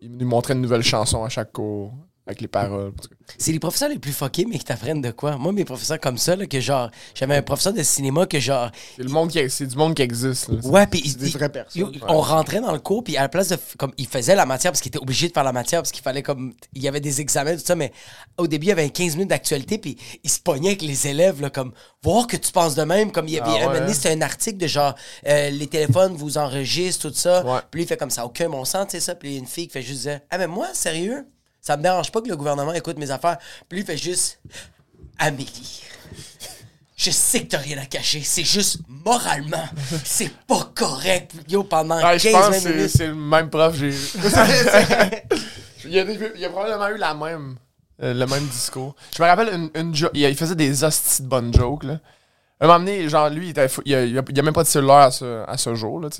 il nous montrait une nouvelle chanson à chaque cours avec les paroles. C'est les professeurs les plus fuckés, mais qui t'apprennent de quoi? Moi, mes professeurs comme ça, là, que genre, j'avais un professeur de cinéma que genre. C'est le monde qui, c'est du monde qui existe. Là. Ouais, puis c'est des vraies personnes. On rentrait dans le cours, puis à la place de. Comme, il faisait la matière parce qu'il était obligé de faire la matière, parce qu'il fallait comme. Il y avait des examens, tout ça, mais au début, il y avait 15 minutes d'actualité, puis il se pognait avec les élèves, là, comme, voir que tu penses de même. Comme il y avait. Ah, ouais. c'était un article de genre, euh, les téléphones vous enregistrent, tout ça. Puis il fait comme ça, aucun bon sens, tu sais, ça. Puis une fille qui fait juste dire, ah, mais moi, sérieux? Ça me dérange pas que le gouvernement écoute mes affaires. Puis lui, il fait juste Amélie. Je sais que t'as rien à cacher. C'est juste moralement, c'est pas correct. Yo, pendant ouais, 15 je pense que c'est le même prof. J'ai... il, a, il, a, probablement eu la même, euh, le même discours. Je me rappelle une, une il faisait des hosties de bonnes jokes. Là. Un moment donné, genre, lui, il, était, il, a, il, a, même pas de cellulaire à ce, à ce jour. Là,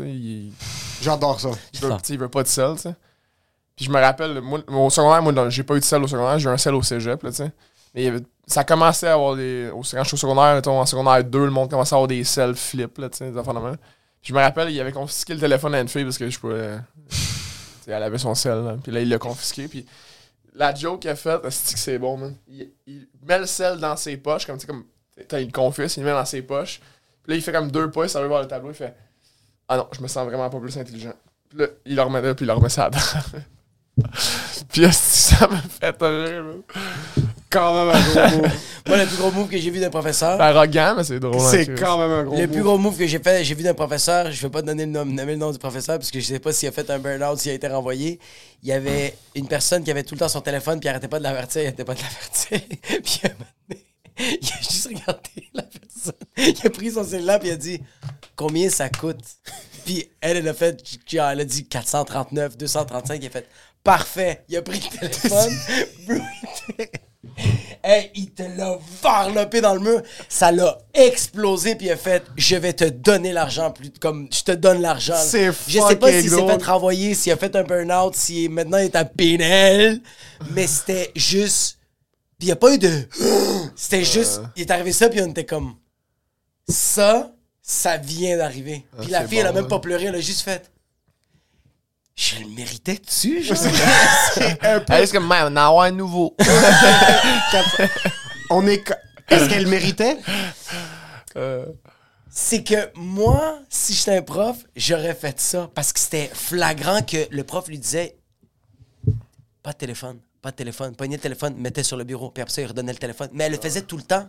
J'adore ça. Il veut, il veut pas de sel, tu sais je me rappelle, moi, au secondaire, moi, j'ai pas eu de sel au secondaire, j'ai eu un sel au cégep, là, tu sais. Mais ça commençait à avoir des. Au, quand je suis au secondaire, en secondaire 2, le monde commençait à avoir des sels flip, là, tu sais, des Je me rappelle, il avait confisqué le téléphone à une fille parce que je pouvais. elle avait son sel, là. Puis là, il l'a confisqué. Puis la joke qu'il a faite, c'est que c'est bon, man. Il, met le sel dans ses poches, comme, tu sais, comme. Il le confisque, il le met dans ses poches. Puis là, il fait comme deux pas, ça veut voir le tableau, il fait Ah non, je me sens vraiment pas plus intelligent. Puis là, il le remet là, puis il le remet ça Puis ça me fait rire. Quand même un gros move. Moi, le plus gros move que j'ai vu d'un professeur. C'est arrogant, mais c'est drôle. C'est quand même un gros Le plus gros move que j'ai fait, j'ai vu d'un professeur, je vais pas donner le nom, nommer le nom du professeur parce que je sais pas s'il a fait un burn-out, s'il a été renvoyé. Il y avait une personne qui avait tout le temps son téléphone, puis il arrêtait pas de l'avertir, il arrêtait pas de l'avertir. puis il a juste regardé la personne. Il a pris son cellulaire, puis il a dit Combien ça coûte Puis elle, elle a fait, elle a dit 439, 235. Il a fait Parfait. Il a pris le téléphone. hey, il te l'a varlopé dans le mur. Ça l'a explosé, puis il a fait Je vais te donner l'argent. plus Comme je te donne l'argent. C'est Je sais pas s'il s'est fait renvoyer, s'il a fait un burn-out, si maintenant il est à Pinel. Mais c'était juste. Puis il n'y a pas eu de. C'était juste. Il est arrivé ça, puis on était comme. Ça, ça vient d'arriver. Puis ah, la fille, elle a même pas pleuré, elle a juste fait. Je le méritais-tu, genre? c'est un peu... Est-ce que même, on a un nouveau. on est... Est-ce qu'elle méritait? Euh. C'est que moi, si j'étais un prof, j'aurais fait ça. Parce que c'était flagrant que le prof lui disait pas de téléphone, pas de téléphone, pognait le téléphone, mettait sur le bureau, puis après ça, il redonnait le téléphone. Mais elle le faisait tout le temps.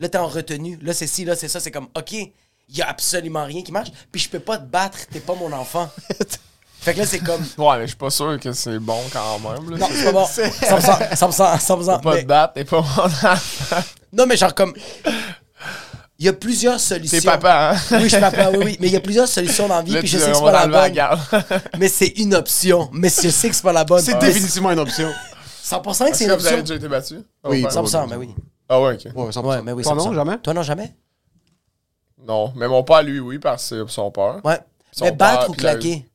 Là, t'es en retenue. Là, c'est ci, là, c'est ça. C'est comme, OK, il y a absolument rien qui marche, puis je peux pas te battre, t'es pas mon enfant. Fait que là, c'est comme. Ouais, mais je suis pas sûr que c'est bon quand même. Là. Non, c'est pas bon. 100%. 100%. 100%, pas te battre, t'es pas bon Non, mais genre comme. Il y a plusieurs solutions. C'est papa, hein? Oui, je suis papa, oui, oui. Mais il y a plusieurs solutions dans la vie, puis je sais que c'est pas la bonne. mais c'est une option. Mais je sais que c'est pas la bonne. C'est définitivement une option. 100% que c'est une option. Vous avez déjà été battu? Oui, 100%, mais oui. Ah ouais, ok. Ouais, 100%. Ouais, mais oui, Toi non, jamais? Toi non, jamais? Non, mais mon père, lui, oui, parce que c'est son père. Ouais. mais battre ou claquer?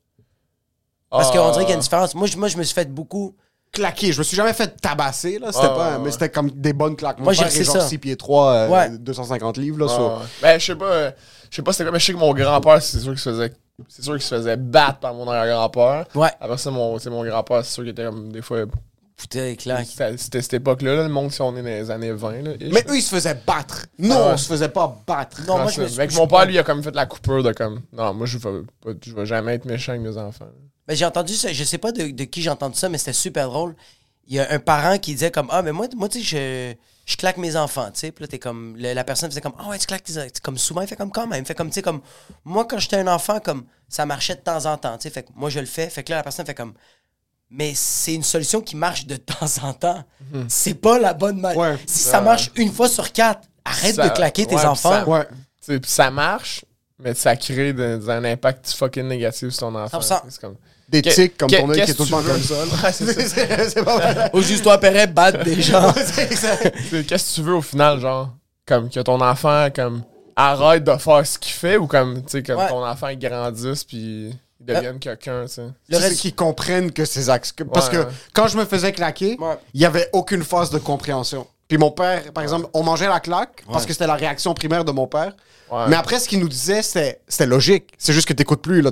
Parce qu'on dirait qu'il y a une différence. Moi, je, moi, je me suis fait beaucoup. Claquer. Je me suis jamais fait tabasser, là. C'était pas. Mais c'était comme des bonnes claques. Moi, j'ai fait genre 6 pieds 3, 250 euh, livres, là. Ben, je sais pas. Euh, je sais pas c'était quoi, mais je sais que mon grand-père, c'est sûr qu'il se faisait. C'est sûr qu'il se faisait battre par mon arrière-grand-père. Ouais. Après ça, mon, mon grand-père, c'est sûr qu'il était comme des fois. Putain, claque. C'était cette époque-là, le monde, si on est dans les années 20. Là, mais eux, ils se faisaient battre. Non, on se faisait pas battre. Non, moi, je me Avec mon père, lui, il a comme fait la coupure de comme. Non, moi, je vais, je vais jamais être méchant avec mes enfants. Ben, j'ai entendu ça, je sais pas de, qui j'ai entendu ça, mais c'était super drôle. Il y a un parent qui disait comme Ah, mais moi, moi tu sais, je, je claque mes enfants, tu sais. Puis là, t'es comme. La, personne faisait comme Ah, ouais, tu claques tes enfants. Comme souvent, il fait comme quand même. Il fait comme, tu sais, comme. Moi, quand j'étais un enfant, comme ça marchait de temps en temps, tu sais. Fait que moi, je le fais. Fait que là, la personne fait comme mais c'est une solution qui marche de temps en temps. Mhm. C'est pas la bonne manière. si ça marche une fois sur quatre, arrête de claquer tes enfants. Ça, ouais. ça marche, mais ça crée un impact fucking négatif sur ton enfant. Comme des tics comme ton œil qui est tout le temps comme ça. c'est pas mal. Au juste toi, Perret, battre des gens. Qu'est-ce que tu veux au final, genre? Comme que ton enfant, comme, arrête de faire ce qu'il fait ou comme, tu sais, comme ton enfant grandisse puis il devienne quelqu'un, tu sais. Le reste qu'ils comprennent que ses axes. Parce que quand je me faisais claquer, il n'y avait aucune phase de compréhension. Puis mon père, par exemple, on mangeait la claque parce que c'était la réaction primaire de mon père. Mais après, ce qu'il nous disait, c'était logique. C'est juste que t'écoutes plus. Là.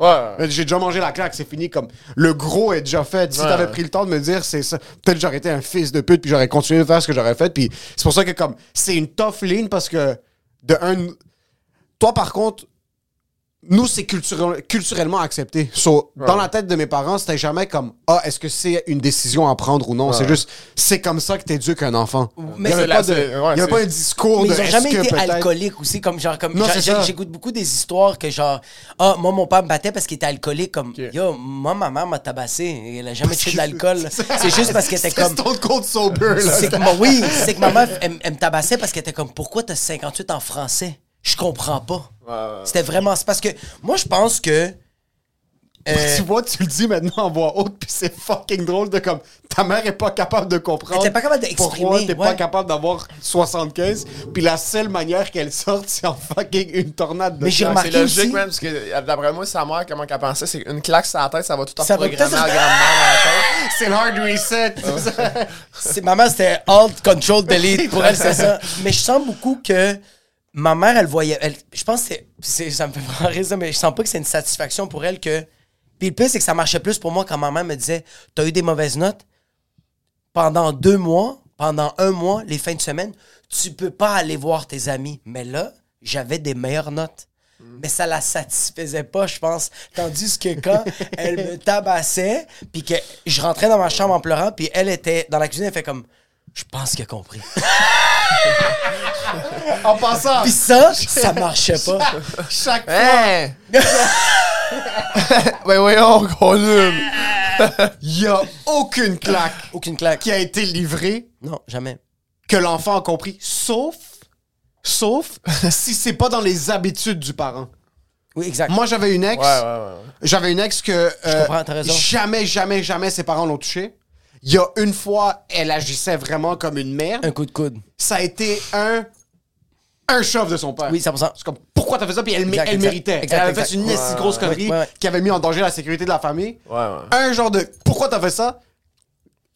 Ouais. J'ai déjà mangé la claque, c'est fini. Comme le gros est déjà fait. Si t'avais pris le temps de me dire, c'est ça. Peut-être j'aurais été un fils de pute, puis j'aurais continué de faire ce que j'aurais fait. Puis c'est pour ça que comme c'est une tough ligne parce que de un, toi par contre, nous, c'est culturellement accepté. Dans la tête de mes parents, c'était jamais comme Ah, est-ce que c'est une décision à prendre ou non C'est juste, c'est comme ça que t'éduques un enfant. Mais il n'y avait, pas, un discours mais de. Ils n'ont jamais été alcooliques aussi. Comme genre, comme j'écoute beaucoup des histoires que genre Ah, moi, mon père me battait parce qu'il était alcoolique. Comme Yo, moi, ma mère m'a tabassé. Elle a jamais tué de l'alcool. c'est juste parce qu'elle était comme. C'est ton compte sober, là. Oui, c'est que ma mère, elle, elle me tabassait parce qu'elle était comme Pourquoi t'as 58 en français? Je comprends pas. C'était vraiment. C'est parce que moi, je pense que. Euh, tu vois, tu le dis maintenant en voix haute, puis c'est fucking drôle de comme ta mère est pas capable de comprendre. Elle pas capable d'exprimer. Pourquoi t'es pas capable d'avoir 75, puis la seule manière qu'elle sorte, c'est en fucking une tornade de Mais j'ai remarqué C'est logique, même, parce que d'après moi, sa mère, comment qu'elle pensait, c'est une claque sur la tête, ça va tout en programmer à grand-mère la tête. C'est le hard reset. c'est, ma mère, c'était alt control delete. Pour elle, c'est ça. Mais je sens beaucoup que ma mère, elle voyait. Elle, je pense que c'est, ça me fait vraiment rire, mais je sens pas que c'est une satisfaction pour elle que. Puis le plus, c'est que ça marchait plus pour moi quand ma mère me disait T'as eu des mauvaises notes? Pendant deux mois, pendant un mois, les fins de semaine, tu peux pas aller voir tes amis. Mais là, j'avais des meilleures notes. Mm. Mais ça la satisfaisait pas, je pense. Tandis que quand elle me tabassait, puis que je rentrais dans ma chambre en pleurant, puis elle était dans la cuisine, elle fait comme Je pense qu'elle a compris. en passant. Puis ça, ça marchait pas. Chaque fois. ouais, ouais, on Il y a aucune claque. Aucune claque. Qui a été livrée. Non, jamais. Que l'enfant a compris. Sauf. Sauf si c'est pas dans les habitudes du parent. Oui, exact. Moi, j'avais une ex. Ouais, ouais, ouais. J'avais une ex que. Je euh, comprends, t'as raison. Jamais, jamais, jamais ses parents l'ont touché. Il y a une fois, elle agissait vraiment comme une merde. Un coup de coude. Ça a été un un chauve de son père. Oui, 100%. C'est comme, pourquoi t'as fait ça? Puis elle, elle méritait. elle avait fait une si grosse connerie qui avait mis en danger la sécurité de la famille. Un genre de, pourquoi t'as fait ça?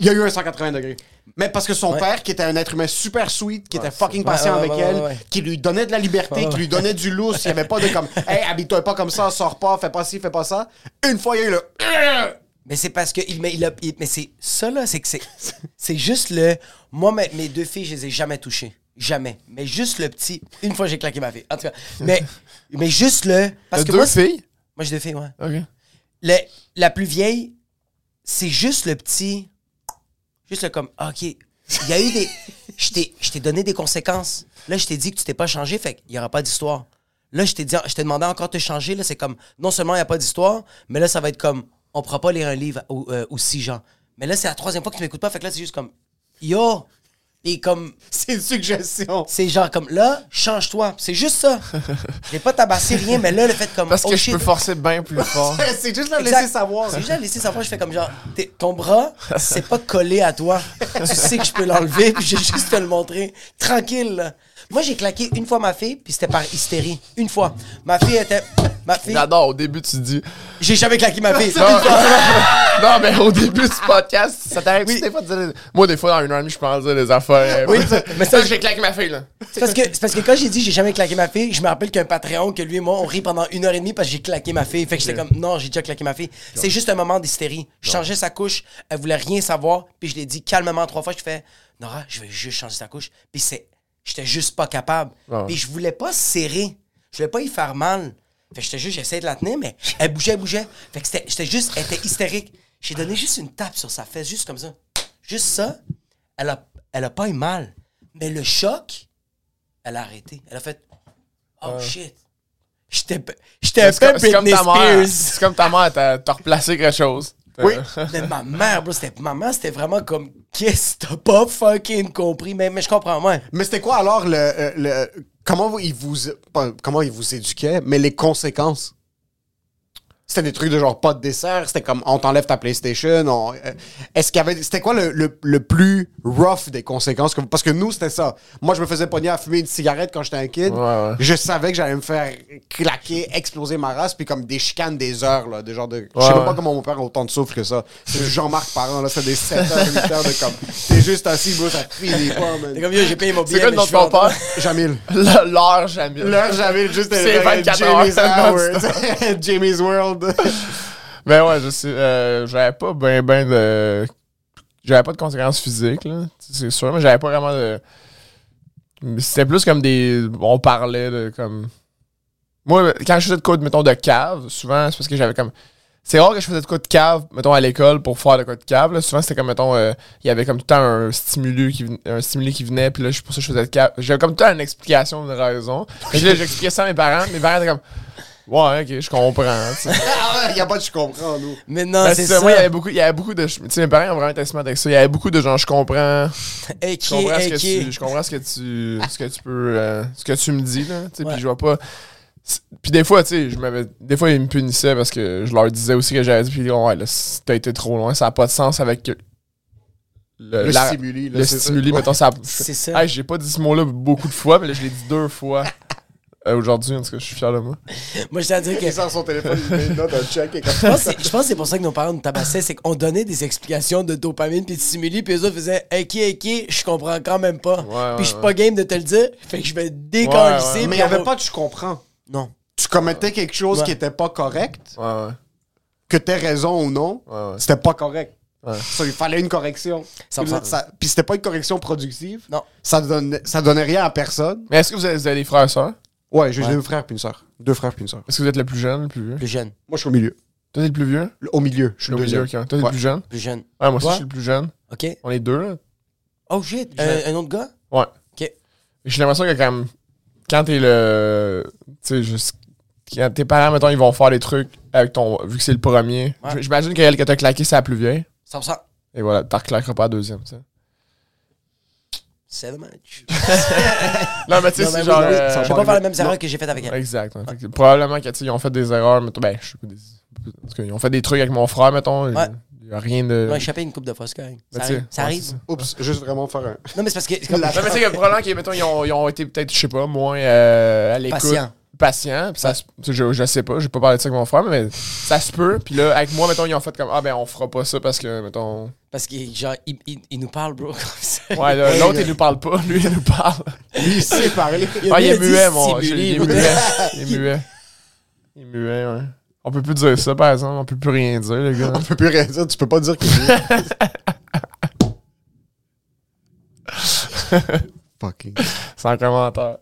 Il y a eu un 180 degrés. Mais parce que son père, qui était un être humain super sweet, qui était fucking patient avec elle, qui lui donnait de la liberté, qui lui donnait du lousse, il n'y avait pas de comme, hey, habite-toi pas comme ça, sors pas, fais pas ci, fais pas ça. Une fois, il y a eu le, mais c'est parce que il, mais, il a, mais c'est ça là, c'est que c'est c'est juste le moi mes, mes, deux filles, je les ai jamais touchées, jamais. Mais juste le petit, une fois j'ai claqué ma fille. En tout cas, mais mais juste le parce que deux filles? Moi j'ai deux filles, ouais. OK. Le, la plus vieille, c'est juste le petit juste le comme ah, OK, il y a eu des je t'ai donné des conséquences. Là, je t'ai dit que tu t'es pas changé, fait qu'il y aura pas d'histoire. Là, je t'ai dit je t'ai demandé encore de te changer là, c'est comme non seulement il y a pas d'histoire, mais là ça va être comme on pourra pas lire un livre euh, aussi, genre. Mais là, c'est la troisième fois que tu m'écoutes pas. Fait que là, c'est juste comme, yo! Et comme. C'est une suggestion. C'est genre comme, là, change-toi. C'est juste ça. J'ai pas tabassé rien, mais là, le fait comme. Parce que oh je peux forcer bien plus fort. c'est juste la laisser savoir. C'est juste la laisser savoir. Je fais comme genre, ton bras, c'est pas collé à toi. tu sais que je peux l'enlever, puis j'ai juste te le montrer. Tranquille, là. Moi, j'ai claqué une fois ma fille, puis c'était par hystérie. Une fois. Ma fille était. Ma fille. J'adore, au début, tu dis. J'ai jamais claqué ma fille. non, mais au début du podcast, ça t'arrive oui. des fois de dire. Moi, des fois, dans une heure et demie, je pense dire des affaires. Oui, mais ça, j'ai claqué ma fille, là. C'est parce que, parce que quand j'ai dit j'ai jamais claqué ma fille, je me rappelle qu'un Patreon, que lui et moi, on rit pendant une heure et demie parce que j'ai claqué ma fille. Fait que j'étais comme, non, j'ai déjà claqué ma fille. C'est juste un moment d'hystérie. Je changeais sa couche, elle voulait rien savoir, puis je l'ai dit calmement trois fois. Je fais, Nora, je vais juste changer sa couche. Puis c'est J'étais juste pas capable. Ah Puis je voulais pas serrer. Je voulais pas y faire mal. Fait que j'étais juste, j'essayais de la tenir, mais elle bougeait, elle bougeait. Fait que j'étais juste, elle était hystérique. J'ai donné juste une tape sur sa fesse, juste comme ça. Juste ça. Elle a, elle a pas eu mal. Mais le choc, elle a arrêté. Elle a fait Oh shit. J'étais j'étais un peu Britney Spears. C'est comme ta mère, t'as replacé quelque chose. Oui. Mais ma mère, bro, c'était, ma mère, c'était vraiment comme, qu'est-ce que t'as pas fucking compris? Mais, mais je comprends, moi. Mais c'était quoi alors le, euh, le, comment ils vous, comment ils vous éduquaient, mais les conséquences? C'était des trucs de genre pas de dessert, c'était comme on t'enlève ta PlayStation. on- euh, Est-ce qu'il y avait. C'était quoi le, le- le plus rough des conséquences? que- Parce que nous, c'était ça. Moi, je me faisais pogner à fumer une cigarette quand j'étais un kid. Ouais, ouais. Je savais que j'allais me faire claquer, exploser ma race, puis comme des chicanes des heures, là. Des genres de. je sais même pas comment mon père a autant de souffle que ça. C'est Jean-Marc Parent, là. C'est des 7 heures, 8 heures de comme. T'es juste assis, bro, ça te finit pas, man. C'est comme yo, j'ai payé mon billet. C'est quoi le nom de ton père? Jamil. L'heure, jamais. L'heure, j'avais juste C'est 24 Jamie's heures, Hour. Jamie's World. Ben ouais, je sais. euh, j'avais pas ben ben de. J'avais pas de conséquences physiques, là. C'est sûr, mais j'avais pas vraiment de. C'était plus comme des. On parlait de comme. Moi, quand je faisais de quoi, mettons, de cave, souvent, c'est parce que j'avais comme. C'est rare que je faisais de quoi de cave, mettons, à l'école pour faire de quoi de cave. Souvent, c'était comme, mettons, euh, il y avait comme tout le temps un stimuli qui, ven- un stimuli qui venait, puis là, pour ça, je faisais de cave. J'avais comme tout le temps une explication, une raison. Que là, j'expliquais ça à mes parents. Mes parents étaient comme, ouais, ok, je comprends. sais. Il y a pas de je comprends, nous. Mais non, Ben, c'est ça. Moi, il y avait beaucoup, il y avait beaucoup de. Tu sais, mes parents ont vraiment été smart avec ça. Il y avait beaucoup de gens, je comprends. Je comprends, ce, que tu, je comprends ce que tu, ce que tu peux, euh, ce que tu me dis là. tu sais. Puis je vois pas. Puis des fois, tu sais, je m'avais, des fois ils me punissaient parce que je leur disais aussi que j'avais dit puis ils disaient, ouais là, t'as été trop loin, ça a pas de sens avec le, Le la- stimuli. là, le c'est ça. stimuli, mettons ça. C'est ça. Hey, j'ai pas dit ce mot-là beaucoup de fois, mais là je l'ai dit deux fois. Euh, Aujourd'hui, en tout cas, je suis fier de moi. Moi, je tiens à dire que. Il sort son téléphone, il met une note, un check et comme Je pense, que c'est- je pense que c'est pour ça que nos parents nous tabassaient, c'est qu'on donnait des explications de dopamine puis de stimuli, puis eux autres faisaient « Ok, ok, je comprends quand même pas. Ouais, puis je suis ouais, pas game de te le dire, fait que je vais Ouais, décalisser. ouais. Mais il n'y avait pas de je comprends. Non. Tu commettais quelque chose Ouais. qui était pas correct, Ouais, ouais. que t'aies raison ou non, Ouais, ouais. c'était pas correct. Ouais. Ça, il fallait une correction. Ça ça- puis c'était pas une correction productive. Non. Ça donnait, ça donnait rien à personne. Mais est-ce que vous avez, vous avez des frères et sœurs? Ouais, j'ai Ouais. deux frères puis une sœur. Deux frères puis une sœur. Est-ce que vous êtes le plus jeune, le plus vieux? Plus jeune. Moi, je suis au milieu. Toi, t'es le plus vieux? Le- Au milieu. Je suis Le le milieu, deuxième. ok. Toi, t'es Ouais. le plus jeune? Plus jeune. Ouais, moi aussi, Ouais. je suis le plus jeune. OK. On est deux, là. Oh shit, Je- un, autre gars? Ouais. OK. J'ai l'impression que quand, quand t'es le. Tu sais, juste. Quand tes parents, mettons, ils vont faire des trucs avec ton. Vu que c'est le premier. Ouais. J'imagine qu'elle que t'as claqué, c'est la plus vieille. 100%. Et voilà, t'en reclaqueras pas la deuxième, tu sais. C'est dommage. Non, mais tu sais, c'est genre. oui, oui, euh, Je vais pas faire les mêmes erreurs que j'ai faites avec elle. Exact. ouais. Fait que Probablement que, tu sais, ils ont fait des erreurs. Mettons, ben, je sais pas. Des... en tout cas, ils ont fait des trucs avec mon frère, mettons. Ouais. Il y a rien de. Ils ont échappé une coupe de fois, c'est correct. Ben, Ça arrive. Ça ouais, arrive. c'est ça. Oups, juste vraiment faire un. Non, mais c'est parce que. c'est comme- La- Non, mais tu sais, que probablement qu'ils mettons, ils ont, ils ont été peut-être, je sais pas, moins euh, à l'écoute. Patient. Patient. Puis ça, je, je sais pas, j'ai pas parlé de ça avec mon frère, mais ça se peut. Puis là, avec moi, mettons, ils ont fait comme, ah ben, on fera pas ça parce que, mettons. Parce que, genre, il, il- il nous parle, bro, comme ça. Ouais, là, l'autre, il nous parle pas, lui, il nous parle. Lui, il sait parler. Ah, il est muet, mon. Il est muet. Il est muet. Il est muet, ouais. On peut plus dire ça, par exemple. On peut plus rien dire, les gars. On peut plus rien dire. Tu peux pas dire que. Fucking. Sans commentaire.